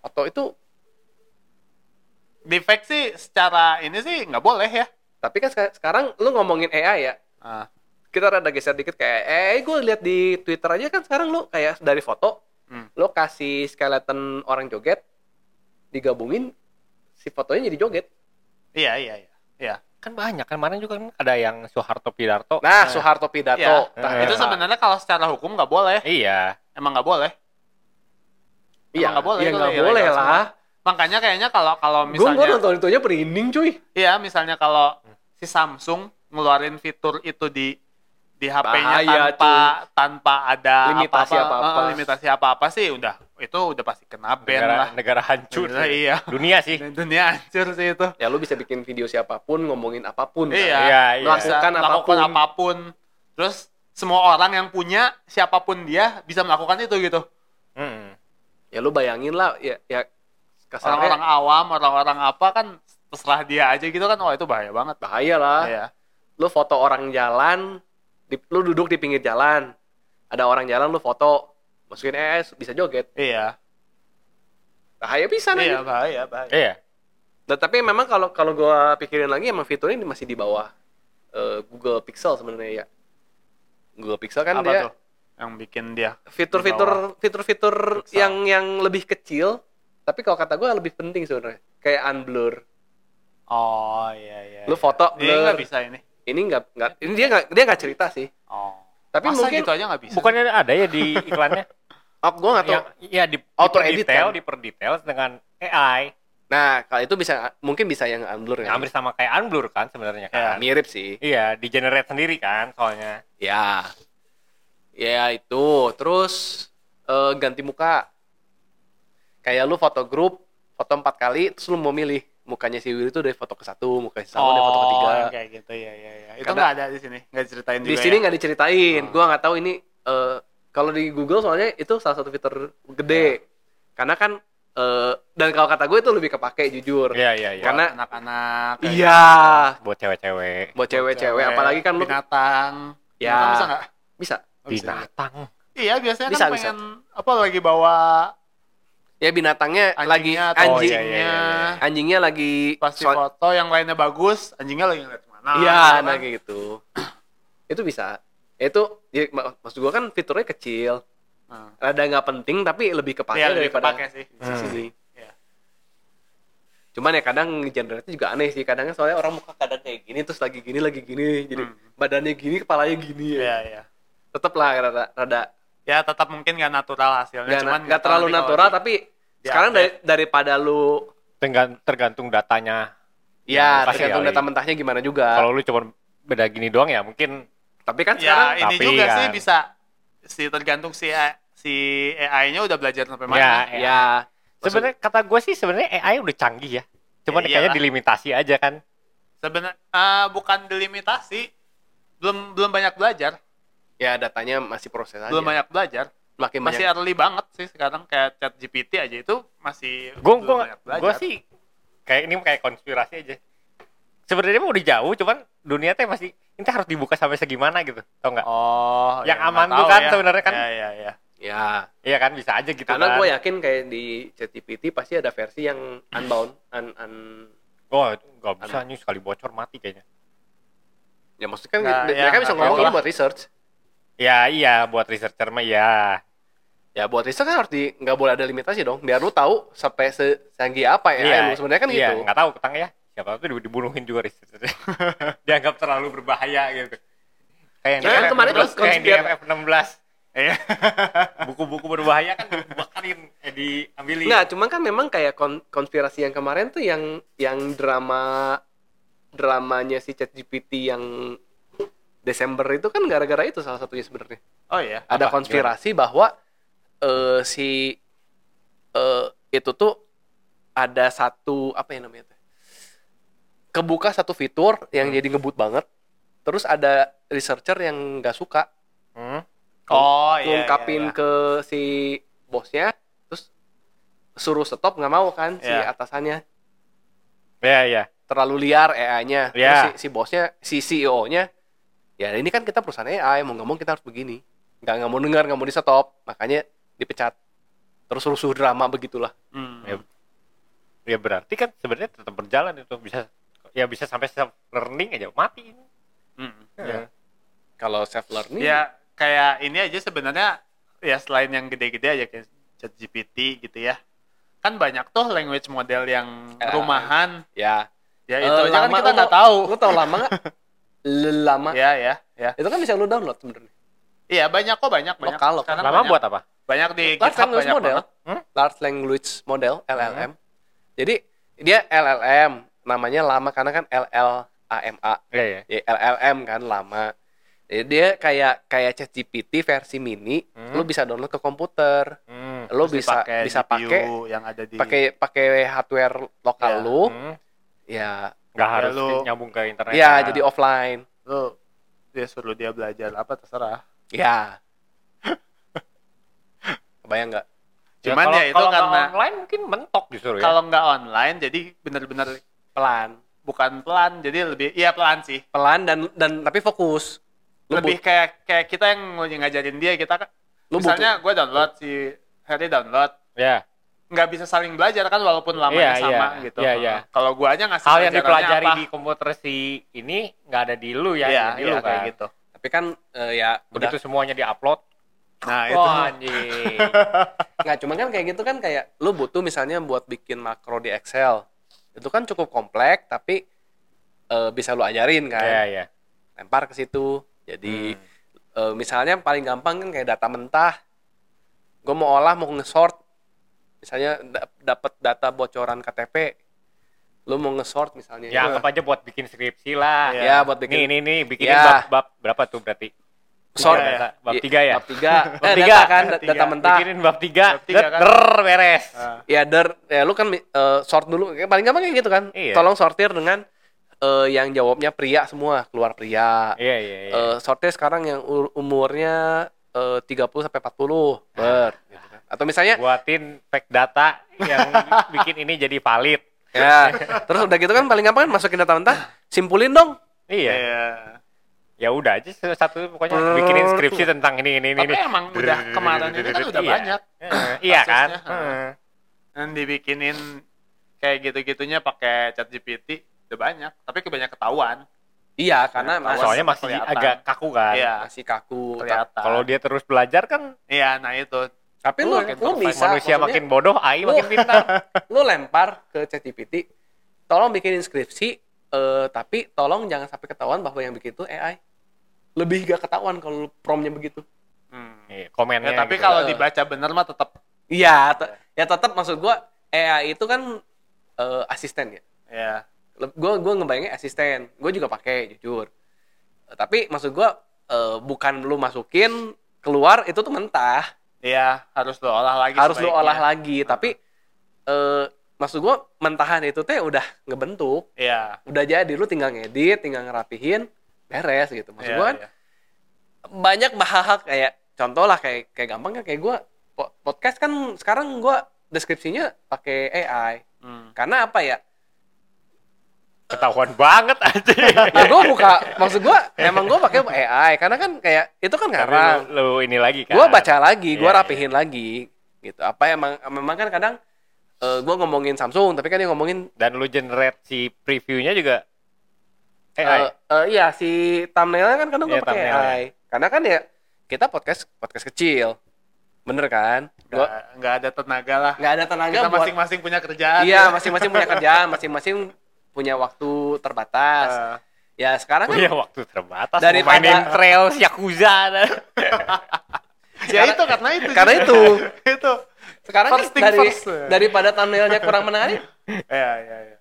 foto itu fake sih secara ini sih nggak boleh ya. tapi kan seka- sekarang lu ngomongin AI ya. Ah, Kita rada geser dikit kayak eh gue lihat di Twitter aja kan sekarang lu kayak dari foto Hmm. lu kasih skeleton orang joget digabungin si fotonya jadi joget. iya iya iya. Iya. Kan banyak kan kemarin juga kan ada yang Soeharto Pidarto. Nah, Nah. Soeharto Pidato. Iya. Nah. Itu sebenarnya kalau secara hukum nggak boleh. Iya. Emang nggak boleh. iya nggak boleh, Iya itu nggak ilegal boleh semua. lah. Makanya kayaknya kalau kalau Gue gue misalnya nonton itunya merinding cuy. Iya, misalnya kalau si Samsung ngeluarin fitur itu di di HP-nya tanpa tanpa ada Limitasi apa-apa, apa-apa. eh, limitasi apa-apa sih udah itu udah pasti kena ban Negara, lah. negara hancur. Negara, iya. Dunia sih. Dunia hancur sih itu. Ya lu bisa bikin video siapa pun ngomongin apa pun. kan. Iya. Iya, iya. Melakukan Bisa apa pun. melakukan apa pun. Terus semua orang yang punya siapa pun dia bisa melakukan itu gitu. Mm. Ya lu bayangin lah ya ya kasarnya Orang-orang awam, orang-orang apa kan terserah dia aja gitu kan. Oh, itu bahaya banget. bahaya lah. Iya. lu foto orang jalan di, lu duduk di pinggir jalan ada orang jalan lu foto masukin ES bisa joget Iya. bahaya bisa nih Iya, bahaya, bahaya. Iya. Nah, tapi memang kalau kalau gua pikirin lagi emang fiturnya ini masih di bawah eh, Google Pixel sebenarnya ya Google Pixel kan apa dia tuh yang bikin dia? fitur-fitur fitur-fitur yang yang lebih kecil tapi kalau kata gua lebih penting sebenarnya kayak unblur Oh, iya iya. lu iya. foto Ini blur nggak bisa ini. ini nggak nggak ini dia nggak dia nggak cerita sih Oh. tapi Masa mungkin gitu aja nggak bisa. Bukannya ada ya di iklannya? oh, gua nggak tahu yang, iya di Auto di edit detail, kan? di per detail dengan AI. nah kalau itu bisa mungkin bisa yang unblur ya Hampir sama kayak Unblur kan sebenarnya kan. mirip sih Iya, di generate sendiri kan soalnya. Ya. Ya itu. Terus eh, ganti muka. Kayak lu foto grup, foto empat kali, terus lu mau milih mukanya si Willy itu dari foto ke satu, muka si Salman dari foto ketiga. yang kayak gitu ya ya ya. Itu nggak ada di sini, nggak diceritain juga. Di sini ya? nggak diceritain. Hmm. Gua nggak tahu ini eh, kalau di Google soalnya itu salah satu fitur gede. Karena kan eh, dan kalau kata gue itu lebih kepake jujur. Iya, iya, iya. Karena- anak-anak. kayak Iya. Buat cewek-cewek. Buat cewek-cewek, apalagi kan lu binatang. Ya. Binatang bisa nggak? bisa. Oh, bisa. Binatang. Iya, biasanya Bisa, kan bisa. pengen apa lagi bawa Ya binatangnya lagi anjingnya atau Oh, anjing. iya, iya, iya, iya. Anjingnya lagi pasti so- foto yang lainnya bagus, anjingnya lagi ngeliat ke mana. Iya, gitu nah kan. kayak gitu. itu bisa. Itu ya, mak- maksud gua kan fiturnya kecil, Nah. rada nggak penting tapi lebih kepake Iya, lebih daripada kepake sih. si Hmm. sini. Iya. Cuman ya kadang generate juga aneh sih. Kadang soalnya orang muka kadang kayak gini terus lagi gini lagi gini. Jadi Hmm. badannya gini, kepalanya gini ya. Iya, iya. Tetep lah rada rada Ya tetap mungkin nggak natural hasilnya, nggak cuman nggak terlalu natural tapi di sekarang dari, daripada lu Tergan- tergantung datanya. ya pasti tergantung kali. data mentahnya gimana juga. Kalau lu cuma beda gini doang ya mungkin tapi kan ya sekarang ini tapi juga kan- sih bisa si tergantung si si AI-nya udah belajar sampai mana. Ya, ya sebenarnya kata gue sih sebenarnya AI udah canggih ya. Cuman Ya, kayaknya dilimitasi aja kan. Sebenarnya ah, bukan delimitasi, belum belum banyak belajar, ya datanya masih proses aja. belum banyak belajar. Makin Masih banyak. early banget sih sekarang kayak chat GPT aja itu masih Gue belum gue banyak belajar. gue sih kayak ini kayak konspirasi aja. Sebenarnya udah jauh, cuman dunia teh masih ini harus dibuka sampai segimana gitu, tau nggak? Oh, Yang ya, aman tuh kan ya. sebenarnya kan. Ya, ya, ya. Ya, Iya kan bisa aja gitu karena kan. gue yakin kayak di ChatGPT pasti ada versi yang unbound, un, un Oh, nggak bisa nih sekali bocor mati kayaknya. ya maksudnya kan Nggak, mereka ya, bisa nggak ngomong tahu ini lah. buat research. Ya iya buat researcher mah ya. Ya buat research kan harus di nggak boleh ada limitasi dong, biar lu tahu sampai se canggih apa ya. Iya, lu sebenarnya kan iya, gitu. nggak tahu ketang ya. Siapa tuh dibunuhin juga researcher. Dianggap terlalu berbahaya gitu. Kayak yang di Ya, FF kemarin tuh 16, kayak yang di konspir- FF16. Iya. Buku-buku berbahaya kan dibakarin, eh diambilin. Enggak, cuman kan memang kayak kon- konspirasi yang kemarin tuh yang yang drama dramanya si ChatGPT yang Desember itu kan gara-gara itu salah satunya sebenarnya. Oh iya. Ada Apa? konspirasi bahwa eh, si eh, itu tuh ada satu apa ya namanya? tuh? Kebuka satu fitur yang jadi ngebut banget. Terus ada researcher yang nggak suka Hmm. Oh iya. ngungkapin iya, iya. ke si bosnya, terus suruh stop nggak mau kan si Iya. atasannya Ya, ya. terlalu liar AI-nya. Terus Iya. si, si bosnya, si CEO-nya, ya ini kan kita perusahaan AI, mau nggak mau kita harus begini. Nggak nggak mau dengar, nggak mau di stop, makanya dipecat. Terus rusuh drama begitulah. Hmm. Ya, ya berarti kan sebenarnya tetap berjalan itu bisa ya bisa sampai self learning aja mati ini. Hmm. Ya. Kalau self learning, Ya kayak ini aja sebenarnya ya selain yang gede-gede aja kayak ChatGPT gitu ya. Kan banyak tuh language model yang LLM. rumahan. ya. Ya Eh, itu aja kan lama, kita lu nggak tahu. Lu tau lama nggak? lama. Ya ya ya. Itu kan bisa lu download sebenarnya. Iya banyak kok banyak banyak. Lokal, lokal. Lama banyak. buat apa? banyak di Large GitHub language banyak model. Hmm? Large language model LLM. Jadi dia LLM namanya lama karena kan LLAMA. Ya, ya. Ya, LLM kan lama. Jadi dia kayak kayak ChatGPT versi mini, Hmm. lu bisa download ke komputer. Hmm. Lu Terus bisa dipakai bisa pakai yang ada di pakai pakai hardware lokal Ya. lu. Hmm. Ya, Nggak Ya, harus lu- nyambung ke internet. ya kan. jadi offline. lu dia suruh dia belajar apa terserah. Ya. Kebayang nggak? Cuman kalau- ya itu kalau karena online mungkin mentok justru ya. kalau nggak online jadi bener-bener Pelan. bukan pelan jadi lebih iya pelan sih. Pelan dan dan tapi fokus. Lu lebih kayak kayak kita yang ngajarin dia kita kan Lu misalnya gue download si Harry download ya. nggak bisa saling belajar kan walaupun lamanya Iya, sama iya. gitu. Iya, iya. Kalau gua aja ngasih Hal yang dipelajari apa, di komputer si ini nggak ada di lu ya, ada di iya, lu kayak kan. gitu. tapi kan eh, ya udah Begitu semuanya diupload, Nah, itu anjing. nggak cuma kan kayak gitu kan kayak lu butuh misalnya buat bikin makro di Excel itu kan cukup kompleks tapi eh, bisa lu ajarin kan Iya, iya. lempar ke situ jadi Hmm. eh, misalnya paling gampang kan kayak data mentah gue mau olah mau nge-sort misalnya da- dapat data bocoran KTP lu mau nge-sort misalnya Ya anggap aja buat bikin skripsi lah. Iya. ya buat bikin Nih, nih, nih, bikinin Ya. bab, bab berapa tuh berarti? Sort Tiga ya? Data- bab Iya, tiga ya? bab tiga Bab eh, tiga. data kan da- Tiga. data mentah Bikinin bab tiga, Bab tiga der, kan? der, beres. Ah, ya der ya lu kan eh, sort dulu paling gampang kayak gitu kan Iya. tolong sortir dengan eh, yang jawabnya pria semua keluar pria Iya, iya, iya. Eh, sortir sekarang yang u- umurnya eh, 30 sampai 40 ber gitu kan. atau misalnya Buatin fake data yang bikin ini jadi valid. ya terus udah gitu kan paling gampang kan masukin data mentah simpulin dong Iya. Iya. Ya udah aja satu pokoknya Per- bikinin skripsi tentang ini ini ini. Tapi ini. emang udah kemarin ini kan udah Iya. banyak. Iya kan? Dan dibikinin kayak gitu-gitunya pakai chat GPT udah banyak. Tapi kebanyakan ketahuan. iya karena Nah, masih, Soalnya masih kelihatan. agak kaku kan. Iya. masih kaku Kelihatan. Kalau dia terus belajar kan Iya, nah itu. tapi lu, Makin lu perfect. bisa manusia maksudnya, makin bodoh, AI lu- makin pintar. lu lempar ke ChatGPT tolong bikin skripsi eh, tapi tolong jangan sampai ketahuan bahwa yang bikin itu AI lebih gak ketahuan kalau promptnya begitu Hmm. Iya, komennya. Ya, tapi gitu. kalau dibaca bener mah tetap iya te- ya tetap maksud gua AI itu kan eh, asisten ya ya. gue gue ngebayangnya asisten gue juga pakai jujur tapi maksud gue eh, bukan lu masukin keluar itu tuh mentah Iya, harus lo olah lagi harus lu olah lagi tapi eh, maksud gue mentahan itu teh udah ngebentuk Iya. udah jadi lu tinggal ngedit tinggal ngerapihin beres gitu maksud Iya, gue kan iya. banyak bahasa kayak contoh lah kayak kayak gampang kan kayak gue podcast kan sekarang gue deskripsinya pakai AI Hmm. karena apa ya ketahuan banget aja. ya gue buka maksud gue emang gue pakai AI karena kan kayak itu kan Tapi ngarang lu, lu ini lagi kan. gue baca lagi gue Iya, rapihin lagi gitu apa emang memang kan kadang gue ngomongin Samsung tapi kan dia ngomongin dan lu generate si previewnya juga eh, AI. eh, iya si thumbnailnya kan kadang gue Iya, pakai. AI karena kan ya kita podcast podcast kecil bener kan gue Nggak, nggak ada tenaga lah. nggak ada tenaga Kita buat masing-masing punya kerjaan. iya ya. masing-masing punya kerjaan masing-masing punya waktu terbatas Eh, Ya sekarang kan punya waktu terbatas mau mainin Trails Yakuza ya itu karena itu karena juga. itu itu sekarang kan First dari first. daripada thumbnailnya kurang menarik, ya ya ya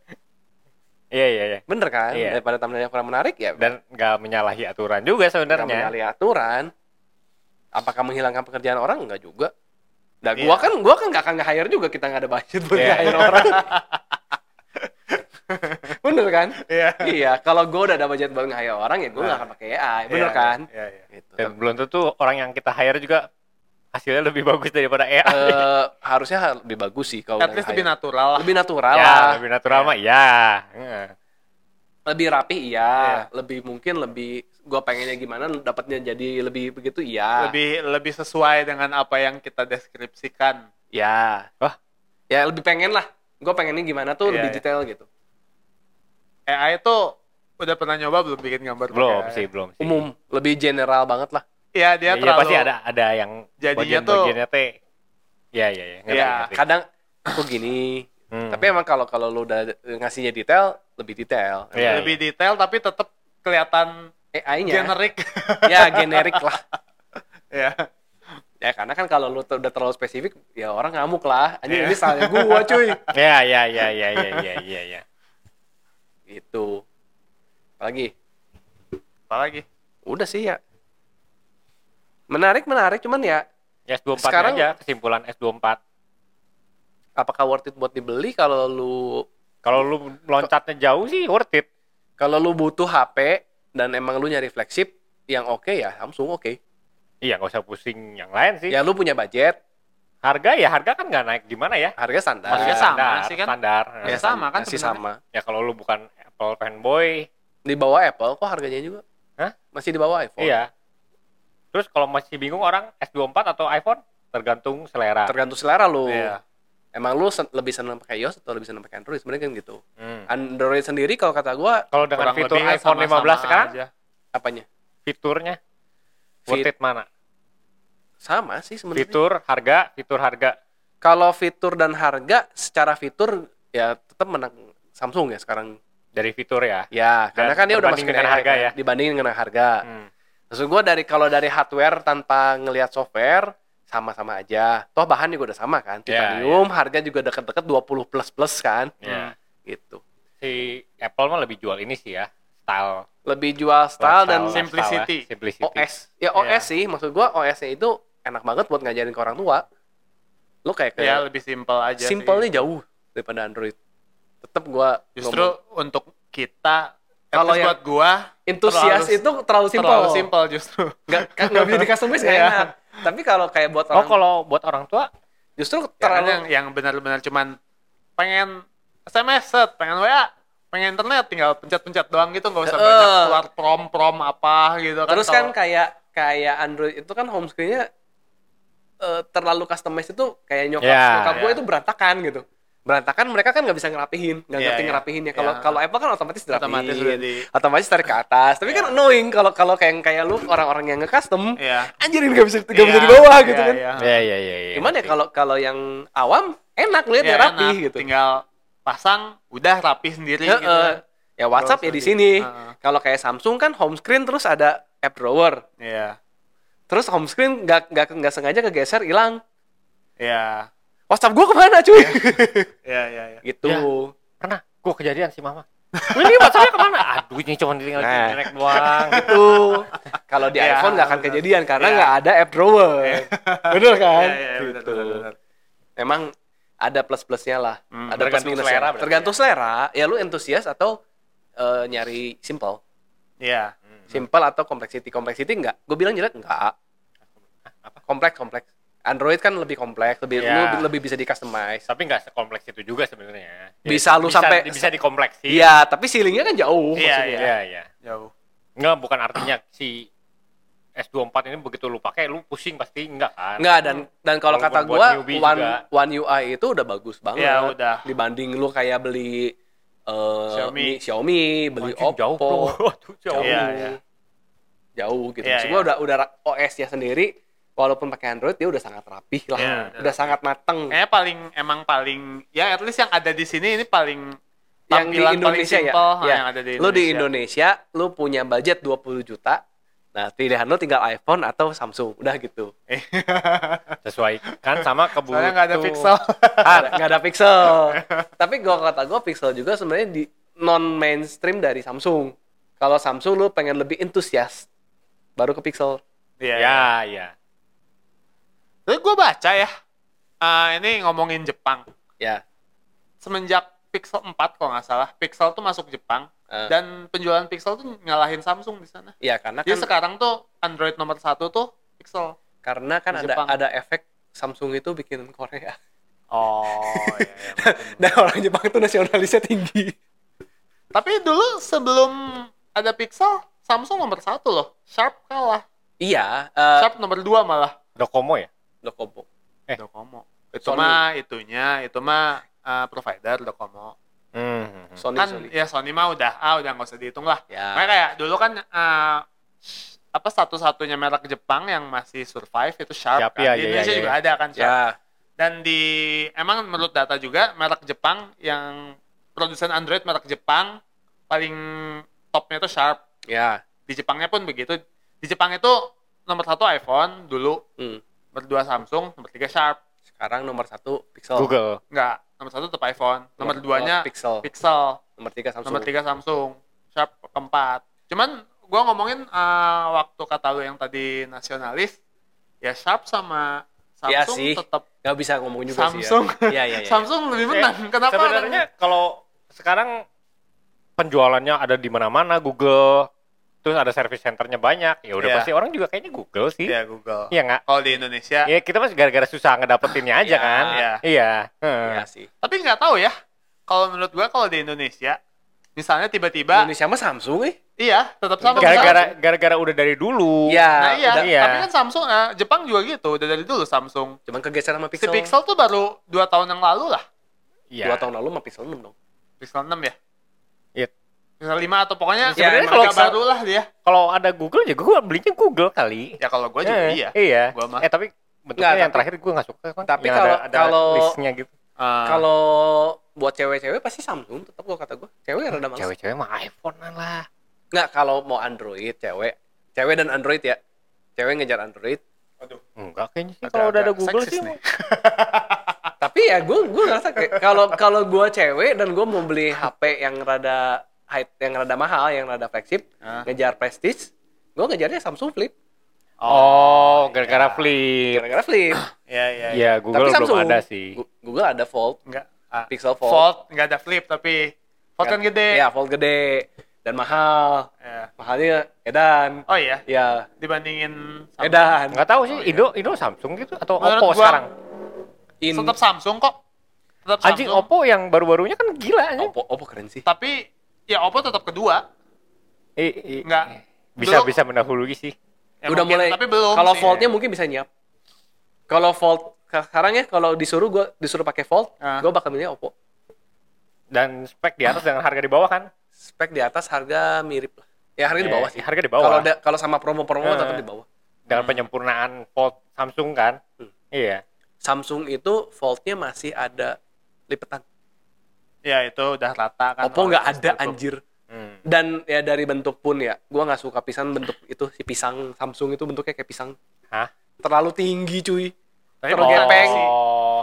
iya iya iya bener kan? Iya. Daripada thumbnailnya kurang menarik ya dan nggak menyalahi aturan juga nggak sebenarnya menyalahi aturan. Apakah menghilangkan pekerjaan orang? Enggak juga. Nah, Iya. gua kan gua kan nggak akan nge-hire juga kita nggak ada budget buat Iya. nge-hire orang. bener kan? Iya. iya, kalau gua udah ada budget buat nge-hire orang ya gua nggak Nah. akan pakai AI, bener Iya, kan? iya iya Gitu. dan belum tentu orang yang kita hire juga hasilnya lebih bagus daripada AI Eh, harusnya lebih bagus sih kalau at lebih natural lah lebih natural ya lah. lebih natural mah iya Heeh. lebih rapi iya, Iya. lebih mungkin lebih gua pengennya gimana dapatnya jadi lebih begitu iya. lebih lebih sesuai dengan apa yang kita deskripsikan ya. Wah. Ya lebih pengen lah. Gua pengennya gimana tuh Iya, lebih iya. detail gitu. AI itu udah pernah nyoba belum bikin gambar pakai belum sih belum sih Umum, lebih general banget lah. Iya dia ya, ya terlalu. Ya, pasti ada ada yang jadinya tuh. Ya, ya, iya iya iya. Iya kadang aku gini. Hmm. Tapi emang kalau kalau lu udah ngasihnya detail lebih detail. Ya, lebih detail tapi tetap kelihatan AI-nya. Generik. ya generik lah. ya. Ya karena kan kalau lu udah terlalu spesifik ya orang ngamuk lah. ini yeah. ini salahnya gua cuy. Iya ya iya ya iya ya iya ya. Itu. Apalagi? Apalagi? Udah sih ya. Menarik, menarik. Cuman ya, S24 Sekarang- aja kesimpulan S24 apakah worth it buat dibeli kalau lu kalau lu loncatnya jauh sih worth it kalau lu butuh HP dan emang lu nyari flagship yang oke ya Samsung oke. iya nggak usah pusing yang lain sih Ya lu punya budget, harga ya harga kan nggak naik gimana ya harga standar. Harga Masih sama standar, sih kan? standar Ya, Ya, sama kan masih sama. ya kalau lu bukan Apple fanboy Di bawah Apple kok harganya juga? Hah? Masih di bawah iPhone. iya terus kalau masih bingung orang S24 atau iPhone tergantung selera Tergantung selera lu. Iya. Emang lu sen- lebih senang pakai iOS atau lebih senang pakai Android? Sebenarnya kan gitu. Hmm. Android sendiri kalau kata gua kalau dengan Kurang fitur lebih iPhone sama-sama 15 sekarang aja. apanya? fiturnya worth Fit- it mana Sama sih sebenarnya. fitur harga fitur harga Kalau fitur dan harga secara fitur ya tetap menang Samsung ya sekarang. dari fitur ya Ya, karena Dan kan dia udah masukin dengan AI harga ya. Dibandingin dengan harga. Hmm. Maksud gua dari kalau dari hardware tanpa ngelihat software sama-sama aja. Toh bahan juga udah sama kan. Ya, Titanium harga juga deket-deket 20 plus plus kan. Ya. Gitu. si Apple mah lebih jual ini sih ya style Lebih jual style dan style, simplicity. style, simplicity. OS. Ya OS sih, maksud gua OS-nya itu enak banget buat ngajarin ke orang tua. Lu kayak ya kayak lebih simpel aja sih. simpelnya jauh daripada Android. Tetap gua justru ngomong, untuk kita Kalau yang- buat gua entusias terlalu- itu terlalu simpel. terlalu simpel justru Nggak nggak bisa di customize nggak Iya. enak. Tapi kalau kayak buat oh orang kalau buat orang tua justru Ya kan terlalu yang yang benar-benar cuman pengen SMS set, pengen WA, pengen internet tinggal pencet-pencet doang gitu nggak usah Heeh. banyak keluar prom-prom apa gitu kan. Terus kan kayak kayak Android itu kan home screen-nya eh, terlalu customize itu kayak nyokap Ya, nyokap gue ya. itu berantakan gitu. Berantakan mereka kan nggak bisa ngerapihin, nggak Iya, ngerti iya. ngerapihinnya. Kalau Iya. kalau Apple kan otomatis dirapihin. otomatis di Otomatis tarik ke atas. Tapi kan Iya. annoying kalau kalau kayak kayak lu orang-orang yang nge-custom, Iya. anjir ini nggak bisa nggak bisa Iya, di bawah iya, gitu kan. iya. ya ya ya, ya Gimana ya kalau kalau yang awam enak lihatnya Iya, rapi enak. gitu. Tinggal pasang udah rapi sendiri Heeh. gitu. Ya WhatsApp ya di sini. Heeh. Kalau kayak Samsung kan home screen terus ada app drawer. Iya. Terus home screen nggak nggak nggak sengaja kegeser hilang. Iya. WhatsApp gua ke mana cuy? Iya, iya, iya. gitu. Ya. pernah gua kejadian sih mama ini WhatsAppnya ke mana aduh ini cuma tinggal Nah. direct doang Gitu. Kalau di Ya, iPhone nggak akan kejadian karena Ya. nggak ada app drawer. Bener kan? Iya, iya, Gitu. benar, benar. Emang ada plus plusnya lah. Hmm, ada plus tergantung minusnya. selera Tergantung selera. Ya lu entusias atau eh, nyari simple. Iya. Simple atau complexity. Complexity enggak. Gue bilang jelek enggak. Kompleks kompleks. Android kan lebih kompleks, lebih Ya. lu lebih bisa di customize. tapi nggak sekompleks itu juga sebenarnya Ya, Bisa lu sampai- bisa dikompleksin Iya, tapi ceilingnya kan jauh. Iya, maksudnya. iya iya Jauh. nggak bukan artinya si S24 ini begitu lu pakai lu pusing pasti enggak kan Enggak dan dan kalau kata gua One juga. One UI itu udah bagus banget. Iya, udah. Dibanding lu kayak beli eh, Xiaomi. Mi- Xiaomi, beli Anjing, Oppo. jauh bro Tuh, jauh Iya, iya. Jauh gitu. Iya, Maksud gua iya. udah udah OS-nya sendiri walaupun pakai Android dia udah sangat rapih lah. Iya, udah, udah sangat mateng. Kayaknya paling emang paling ya at least yang ada di sini ini paling yang di Indonesia ya. ya. yang ada di Lu di Indonesia. Indonesia, lu punya budget 20 juta. Nah, pilihan lu tinggal iPhone atau Samsung. Udah gitu. sesuai kan sama kebutuhan Soalnya nggak ada pixel. Ah, nggak ada pixel. Tapi gua kata gua pixel juga sebenarnya di non mainstream dari Samsung. Kalau Samsung lu pengen lebih entusias baru ke pixel. Iya. iya. ya ya Terus gue baca ya. eh, ini ngomongin Jepang. Ya. Semenjak Pixel 4 kalau nggak salah, Pixel tuh masuk Jepang Eh, dan penjualan Pixel tuh ngalahin Samsung di sana. Iya, karena Jadi kan sekarang tuh Android nomor satu tuh Pixel. karena kan ada Jepang. ada efek Samsung itu bikin Korea. Oh, iya, iya. Dan orang Jepang itu nasionalisnya tinggi. Tapi dulu sebelum ada Pixel, Samsung nomor satu loh. Sharp kalah. Iya, eh Sharp nomor dua malah. Docomo ya Docomo. Eh. Docomo. Itu Sony. mah itunya, itu mah eh, provider Docomo. hmm. Sony, kan Sony. ya Sony mah udah ah udah nggak usah dihitung lah. Ya. Makanya kayak dulu kan eh, apa satu-satunya merek Jepang yang masih survive itu Sharp. Sharp, kan. ya, Di ya, Indonesia ya, juga ya. ada kan Sharp. Ya, Dan di emang menurut data juga merek Jepang yang produsen Android merek Jepang paling topnya itu Sharp. ya. Di Jepangnya pun begitu. Di Jepang itu nomor satu iPhone dulu, Hmm. Nomor dua Samsung, nomor tiga Sharp. Sekarang nomor satu Pixel. Google Enggak, nomor satu tetap iPhone. Nomor duanya Pixel. Pixel. Nomor tiga Samsung. Nomor tiga Samsung. Sharp keempat. Cuman gua ngomongin eh, waktu kata lu yang tadi nasionalis, ya Sharp sama Samsung sih. tetap Gak bisa ngomong juga Samsung. sih ya. Iya, iya, iya. Samsung lebih menang. Kenapa? sebenarnya kalau sekarang penjualannya ada di mana-mana Google terus ada service centernya banyak ya udah Iya. pasti orang juga kayaknya Google sih ya Google. iya nggak Kalau di Indonesia, ya kita masih gara-gara susah ngedapetinnya aja Iya, kan iya. iya Heeh. Iya sih. tapi nggak tahu ya. Kalau menurut gua kalau di Indonesia, misalnya tiba-tiba, Indonesia mah Samsung eh. iya tetap sama. gara-gara gara-gara udah dari dulu Iya. Nah iya, udah- iya. tapi kan Samsung, eh, Jepang juga gitu, udah dari dulu Samsung. Cuman kegeser sama Si Pixel. Pixel tuh baru dua tahun yang lalu lah, iya Dua tahun lalu mah Pixel 6 dong. Pixel 6 ya. Pixel 5 atau pokoknya Ya, sebenarnya ya, kalau baru lah dia. kalau ada Google ya gue belinya Google kali Ya kalau gua juga Eh, iya. iya Gua mah. eh tapi bentuknya Nggak, yang tapi- terakhir gue nggak suka kan tapi kalau- ada, ada kalau- listnya gitu Eh, Kalau buat cewek-cewek pasti Samsung tetap gua kata gua. Cewek yang rada males. cewek-cewek mah iPhone lah Enggak kalau mau Android cewek. Cewek dan Android ya. Cewek ngejar Android. aduh, enggak kayaknya sih kalau udah ada Google sih nih. Tapi ya gua gua ngerasa kayak kalau kalau gua cewek dan gua mau beli HP yang rada high yang rada mahal, yang rada flagship, Ah. ngejar prestige, gua ngejarnya Samsung Flip. Oh, gara-gara iya. flip. Gara-gara Flip. Iya, iya. Iya, Google Tapi belum Samsung. ada sih. Google ada Fold, Enggak. Ah, Pixel Fold. Fold enggak ada flip tapi Fold kan gede. Iya, Fold gede dan mahal. Iya. Mahalnya edan. Oh iya, Ya, dibandingin Samsung. edan. Enggak tahu sih, Oh, iya. Indo Indo Samsung gitu atau Menurut Oppo gua- sekarang. In Tetap Samsung kok. Tetap Anjing Samsung. Oppo yang baru-barunya kan gila anjing. Oppo, Oppo keren sih. Tapi ya Oppo tetap kedua. Eh, eh, Enggak. Bisa Dulu- bisa mendahului sih. Ya, udah mungkin, mulai tapi belum kalau sih. foldnya mungkin bisa nyiap kalau fold sekarang ya kalau disuruh gua disuruh pakai fold Ah. gua bakal milih oppo Dan spek di atas dengan harga di bawah kan? spek di atas harga mirip lah ya harga di Eh, bawah sih Harga di bawah. kalau ada kalau sama promo-promo Eh. tetap di bawah dengan Hmm. penyempurnaan Fold Samsung kan? Hmm. Iya. Samsung itu foldnya masih ada lipetan Ya itu udah rata kan. oppo nggak ada anjir Hmm. dan ya dari bentuk pun ya gua nggak suka pisan bentuk itu si pisang Samsung itu bentuknya kayak pisang Hah? terlalu tinggi cuy Tapi Terus bukan gepeng. si- Oh.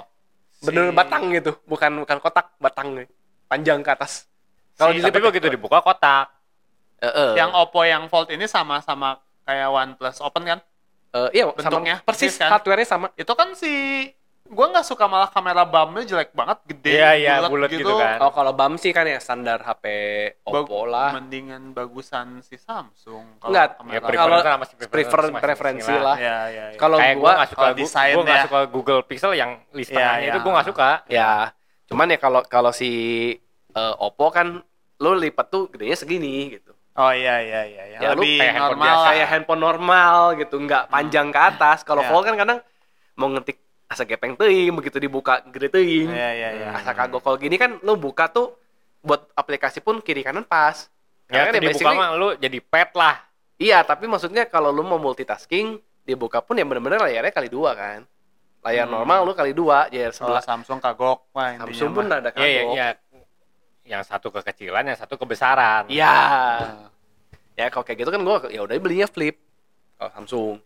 bener batang gitu bukan bukan kotak batang panjang ke atas kalau Si- Tapi begitu dibuka kotak. Eh, eh. Yang Oppo yang Fold ini sama-sama kayak OnePlus Open kan? Eh, iya Bentuknya sama, persis persis kan? hardware-nya sama Itu kan si gua nggak suka malah kamera bumnya jelek banget, gede, Iya, iya, bulat gitu kan. oh kalau BAM sih kan ya standar HP Bag- Oppo lah Mendingan bagusan si Samsung. Enggak, kamera. Ya, Kalau- preferensi preferensi lah. lah Ya, ya, ya. kalau gue nggak suka desain gua nggak ya. suka Google Pixel yang list Iya, tengahnya iya. itu gue nggak suka. ya cuman ya kalau kalau si eh, Oppo kan lo lipat tuh gedenya segini gitu Oh iya iya iya, iya. Ya, lu lebih kayak handphone normal. biasa. kayak handphone normal gitu nggak panjang ke atas kalau Ya. Fold kan kadang mau ngetik asa gepeng teuing begitu dibuka gede teuing Iya iya iya. Hmm. asa kagok kalau gini kan lo buka tuh buat aplikasi pun kiri kanan pas Ya, kan itu dibuka basically- mah lu jadi pet lah. Iya, tapi maksudnya kalau lu mau multitasking, dibuka pun ya bener-bener layarnya kali dua kan. Layar Hmm. normal lu kali dua, ya sebelah Samsung kagok, wah Samsung pun mah. ada Iya iya kagok. iya. yang satu kekecilan, yang satu kebesaran. Iya. Ya kalau kayak gitu kan gue ya udah belinya flip. Kalau Samsung.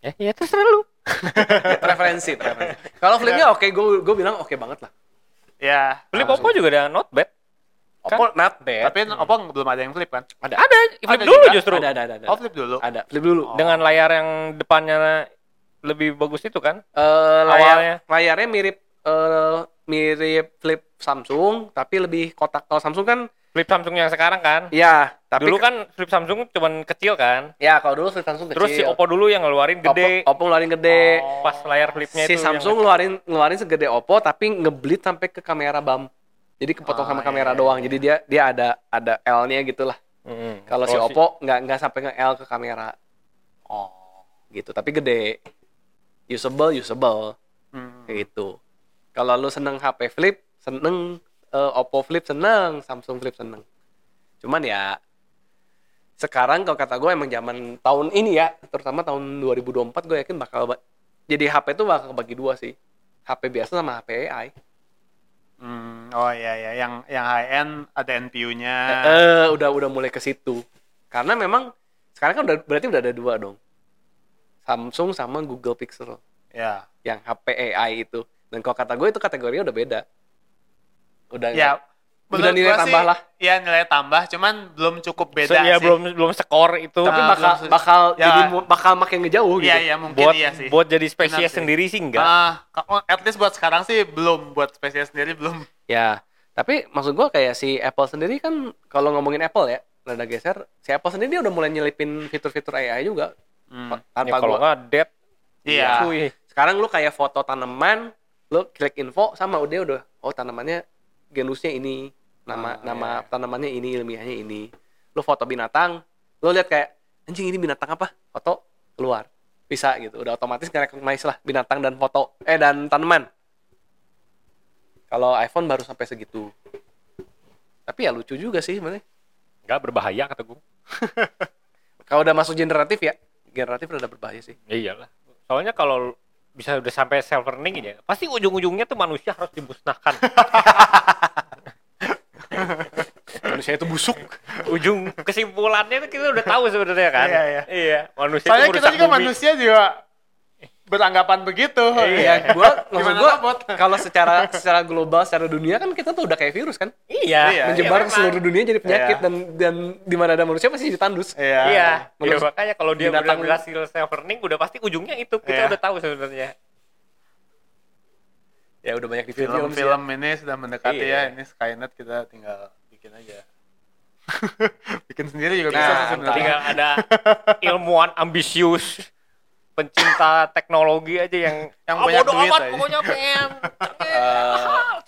Ya, ya terserah lu. preferensi, preferensi. Kalau flipnya oke, gue gue bilang oke banget lah. Ya. Flip. Oppo juga ada not bad. Oppo not bad. Tapi Oppo belum ada yang flip kan? ada Ada, flip Ada dulu juga? justru. ada ada ada. Oh, Ada, flip dulu. ada. flip dulu. Oh. Dengan layar yang depannya lebih bagus itu kan? Eh, Awalnya. layar layarnya mirip eh, mirip flip Samsung tapi lebih kotak. Kalau Samsung kan Flip Samsung yang sekarang kan? ya, tapi dulu kan flip Samsung cuman kecil kan? ya kalau dulu flip Samsung kecil. Terus si Oppo dulu yang ngeluarin gede. Oppo, Oppo ngeluarin gede. Oh. Pas layar flipnya si itu. Samsung yang... ngeluarin ngeluarin segede Oppo tapi ngeblit sampai ke kamera bam. Jadi kepotong Ah, sama iya, kamera iya, doang. iya. Jadi dia dia ada ada L-nya gitu lah. Mm-mm. Kalau si Oppo nggak nggak sampai nge L ke kamera Oh. gitu, tapi gede. Usable, usable Hmm. gitu. Kalau lu seneng HP flip, seneng eh, Oppo flip seneng, Samsung flip seneng. Cuman ya sekarang kalau kata gue emang zaman tahun ini ya, terutama tahun 2024 gue yakin bakal ba- jadi HP itu bakal bagi dua sih. HP biasa sama HP AI. Hmm, oh iya ya, yang yang high end ada NPU-nya. Eh, udah udah mulai ke situ. Karena memang sekarang kan udah berarti udah ada dua dong. Samsung sama Google Pixel Ya. yang HP AI itu. Dan kalau kata gue itu kategorinya udah beda. Udah Ya. Udah menurut nilai tambah sih, lah. Iya nilai tambah, cuman belum cukup beda ya sih. belum belum skor itu. tapi Ah, bakal belum- bakal ya. jadi bakal makin ngejauh gitu. Iya iya mungkin buat iya sih. buat jadi spesies Benar sih. sendiri sih enggak. Ah, kalau- at least buat sekarang sih belum, buat spesies sendiri belum. Ya, tapi maksud gua kayak si Apple sendiri kan kalau ngomongin Apple ya, rada geser, si Apple sendiri dia udah mulai nyelipin fitur-fitur AI juga. Hmm. Ya, Tanpa kalau gua. nggak dead. Iya. Cuy. Sekarang lu kayak foto tanaman, lu klik info sama udah udah oh tanamannya genusnya ini, nama Ah, nama iya. tanamannya ini, ilmiahnya ini. Lu foto binatang, lu lihat kayak anjing ini binatang apa? Foto keluar. Bisa gitu. Udah otomatis nge-recognize lah binatang dan foto eh dan tanaman. Kalau iPhone baru sampai segitu. Tapi ya lucu juga sih sebenarnya. Nggak berbahaya kata gue. Kalau udah masuk generatif ya, generatif udah berbahaya sih. Ya iyalah. Soalnya kalau bisa udah sampai self learning ya, pasti ujung-ujungnya tuh manusia harus dimusnahkan. Manusia itu busuk. Ujung kesimpulannya tuh kita udah tahu sebenarnya kan. Iya, iya. Iya, manusia Soalnya itu kita juga bumi. manusia juga beranggapan begitu. Iya, gua maksud Gimana gua kalau secara secara global, secara dunia kan kita tuh udah kayak virus kan. Iya, Iya, menyebar memang. seluruh dunia jadi penyakit Iya. dan dan di mana ada manusia pasti jadi tandus. Iya. Iya, Menurut- ya, makanya kalau dia udah berhasil self learning udah pasti ujungnya itu kita Iya. udah tahu sebenarnya. Ya udah banyak di film, sih. Film-film ini sudah mendekati Iya. ya. Ini Skynet kita tinggal bikin aja. bikin sendiri juga Nah, bisa sih sebenarnya. Tinggal ada ilmuwan ambisius pencinta teknologi aja yang Yang "Ah, banyak bodo duit amat, aja." pokoknya pengen Eh, ah.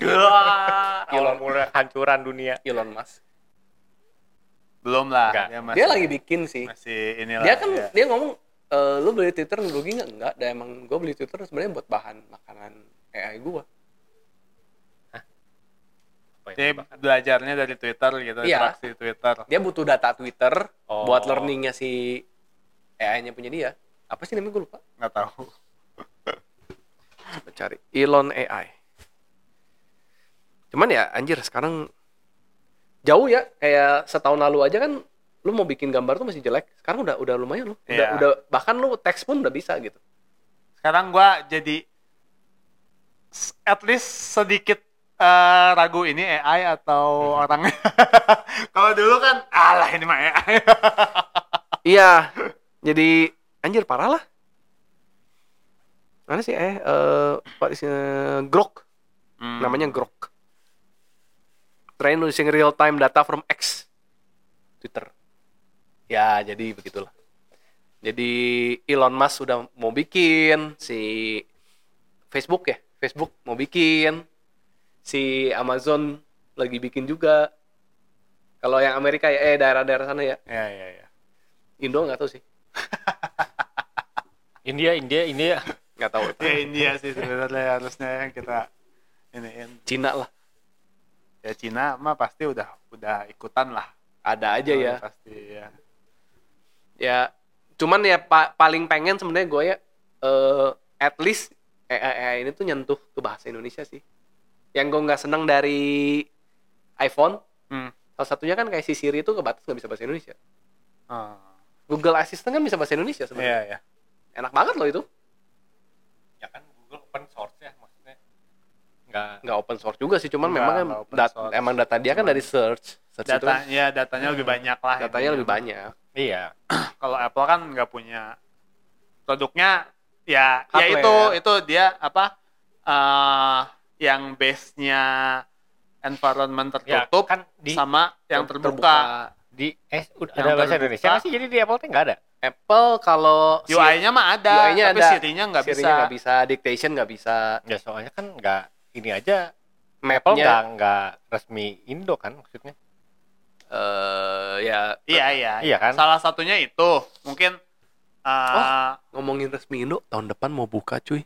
Wah, Elon- mulai hancuran dunia. Elon Musk. Belum lah. Enggak. Dia masih, Dia lagi bikin sih. masih inilah. Dia kan ya. dia ngomong e, lu beli Twitter rugi nggak? Enggak, dan emang gue beli Twitter sebenarnya buat bahan makanan AI gua. Dia belajarnya dari Twitter gitu, Iya. interaksi Twitter. Dia butuh data Twitter Oh. buat learningnya si AI-nya punya dia. Apa sih namanya gue lupa. Nggak tahu. Coba cari Elon AI. Cuman ya anjir sekarang jauh ya kayak setahun lalu aja kan lu mau bikin gambar tuh masih jelek. Sekarang udah udah lumayan lu. Udah Iya. udah bahkan lu teks pun udah bisa gitu. Sekarang gua jadi at least sedikit eh, ragu ini AI atau orangnya. Kalau dulu kan alah ini mah AI. Iya. Jadi anjir parah lah. Mana sih eh is eh, Grok Hmm. namanya Grok. Train using real time data from X Twitter. Ya, jadi begitulah. Jadi Elon Musk sudah mau bikin si Facebook ya, Facebook mau bikin si Amazon lagi bikin juga. Kalau yang Amerika ya, eh daerah-daerah sana ya, Ya ya ya. Indo nggak tahu sih, India, India, India. nggak tahu. Ya India sih sebenarnya harusnya yang kita iniin. Cina lah, Ya Cina mah pasti udah udah ikutan lah. ada aja ya. Pasti ya. ya cuman ya pa- paling pengen sebenarnya gue ya eh at least AI, AI ini tuh nyentuh ke bahasa Indonesia sih Yang gue nggak seneng dari iPhone, Hmm. salah satunya kan kayak si Siri itu kebatas nggak bisa bahasa Indonesia. Ah. Google Assistant kan bisa bahasa Indonesia sebenarnya. Iya, iya. Enak banget loh itu. Ya kan Google open source ya maksudnya. Nggak Nggak open source juga sih, cuman memang kan dat- source. emang data dia kan dari search. Search itu kan Data, ya datanya lebih banyak lah. datanya lebih banyak. Iya. Kalau Apple kan nggak punya produknya ya ya Hardware. itu itu dia apa eh yang base-nya environment Ya, tertutup kan di sama yang Ter- terbuka. di eh udah Yang ada bahasa terbuka. Indonesia sih? Jadi di Apple tuh nggak ada. Apple kalau UI-nya mah ada, UI-nya tapi ada. Siri-nya nggak bisa. Siri-nya nggak bisa, dictation nggak bisa, Ya soalnya kan nggak ini aja Apple nggak nggak resmi Indo kan maksudnya. eh ya Iya iya. Iya kan? Salah satunya itu mungkin eh Oh. ngomongin resmi Indo tahun depan mau buka cuy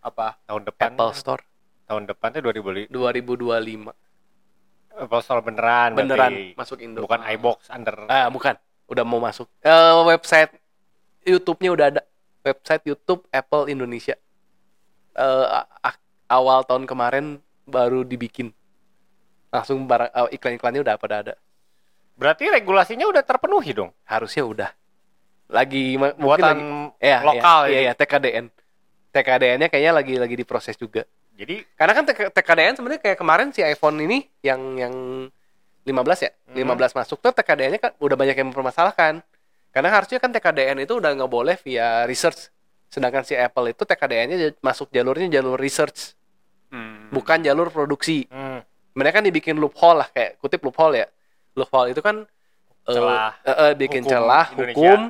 apa? Tahun depan Apple Store tahun depan tuh 2000 2025 Apple Store beneran beneran berarti. masuk Indo. bukan iBox under. Ah bukan. Udah mau masuk. Eh, website YouTube-nya udah ada. Website YouTube Apple Indonesia. A- awal tahun kemarin baru dibikin. Langsung barang eh, iklan-iklannya udah pada ada. Berarti regulasinya udah terpenuhi dong? Harusnya udah. Lagi buatan lagi, ya, lokal iya, ini. iya, TKDN TKDN-nya kayaknya lagi lagi diproses juga jadi Karena kan TK TKDN sebenarnya kayak kemarin si iPhone ini yang yang 15 ya, Hmm. 15 masuk tuh TKDN-nya kan udah banyak yang mempermasalahkan. Karena harusnya kan TKDN itu udah nggak boleh via research. Sedangkan si Apple itu TKDN-nya masuk jalurnya jalur research, Hmm. bukan jalur produksi. hmm, Mereka kan dibikin loophole lah kayak kutip loophole ya. Loophole itu kan eh, Celah eh, eh, bikin hukum celah Indonesia. hukum.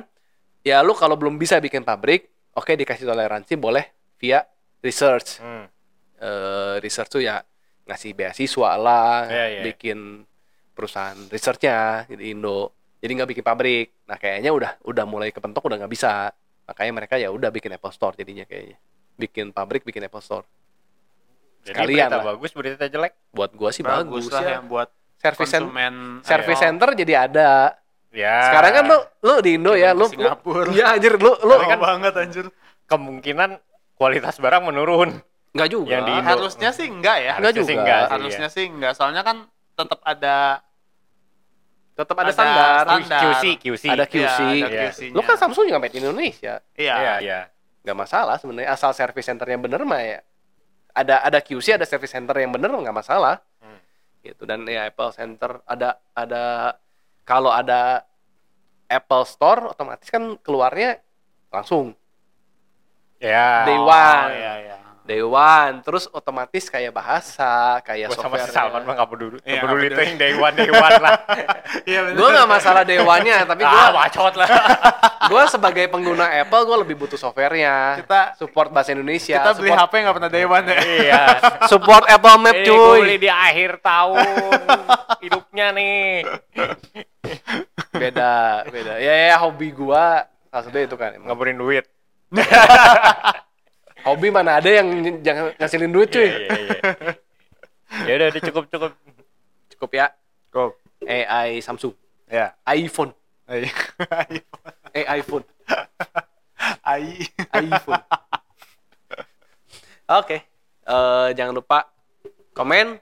Ya lu kalau belum bisa bikin pabrik, oke dikasih toleransi boleh via research hmm. Eh research tuh ya ngasih beasiswa lah, Iya, iya. bikin perusahaan researchnya di Indo. Jadi nggak bikin pabrik. Nah kayaknya udah udah mulai kepentok udah nggak bisa. Makanya mereka ya udah bikin Apple Store jadinya kayaknya. Bikin pabrik, bikin Apple Store. jadi Sekalian berita lah. bagus berita jelek Buat gua sih bagus, bagus lah ya. yang buat Service, konsumen service Apple. center jadi ada. ya Sekarang kan lu lu di Indo ya, lu, Singapura. lu Iya anjir lu lu kan- banget anjir. kemungkinan kualitas barang menurun nggak juga. yang di Indo. Harusnya sih enggak ya. Enggak Harusnya sih juga. enggak sih, Harusnya sih enggak. Soalnya kan tetap ada Tetap ada Ada standar. standar. QC QC Ada QC. Iya, ada Iya. QC-nya. Lu kan Samsung juga made in Indonesia. Iya. iya iya nggak masalah sebenarnya asal service centernya bener mah ya ada ada QC ada service center yang bener nggak masalah Hmm. gitu dan ya Apple Center ada ada kalau ada Apple Store otomatis kan keluarnya langsung ya Day Oh, one. Iya, iya. day one terus otomatis kayak bahasa kayak Gua sama si Salman mah nggak peduli. Iya, nggak peduli nggak itu yang day one day one lah. Iya, gue nggak masalah day one-nya tapi gue ah bacot lah. gue sebagai pengguna Apple gue lebih butuh softwarenya. Kita- support bahasa Indonesia Kita beli support, HP nggak pernah day one ya. iya. Support Apple Map Ini gua beli cuy di akhir tahun. Hidupnya nih. Beda beda. Ya, ya hobi gua salah satunya itu kan emang. ngaburin duit hobi mana ada yang jangan ngasilin duit cuy Iya, iya, iya. ya udah udah cukup cukup cukup ya Go. AI Samsung Ya. iPhone Ai. AI iPhone Ai. iPhone oke Eh, jangan lupa komen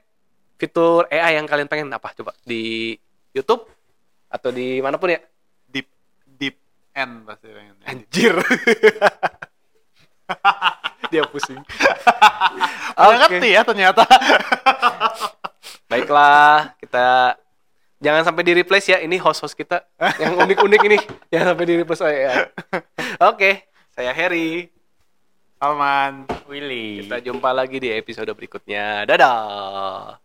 fitur AI yang kalian pengen apa coba di YouTube atau di mana pun ya Deep deep end pasti pengen. anjir dia pusing Oke. ngerti ya ternyata. Baiklah, kita jangan sampai di replace ya. Ini host-host kita yang unik-unik ini. Jangan sampai di replace oleh AI. Oke, saya Harry. Salman. Willy Kita jumpa lagi di episode berikutnya. Dadah.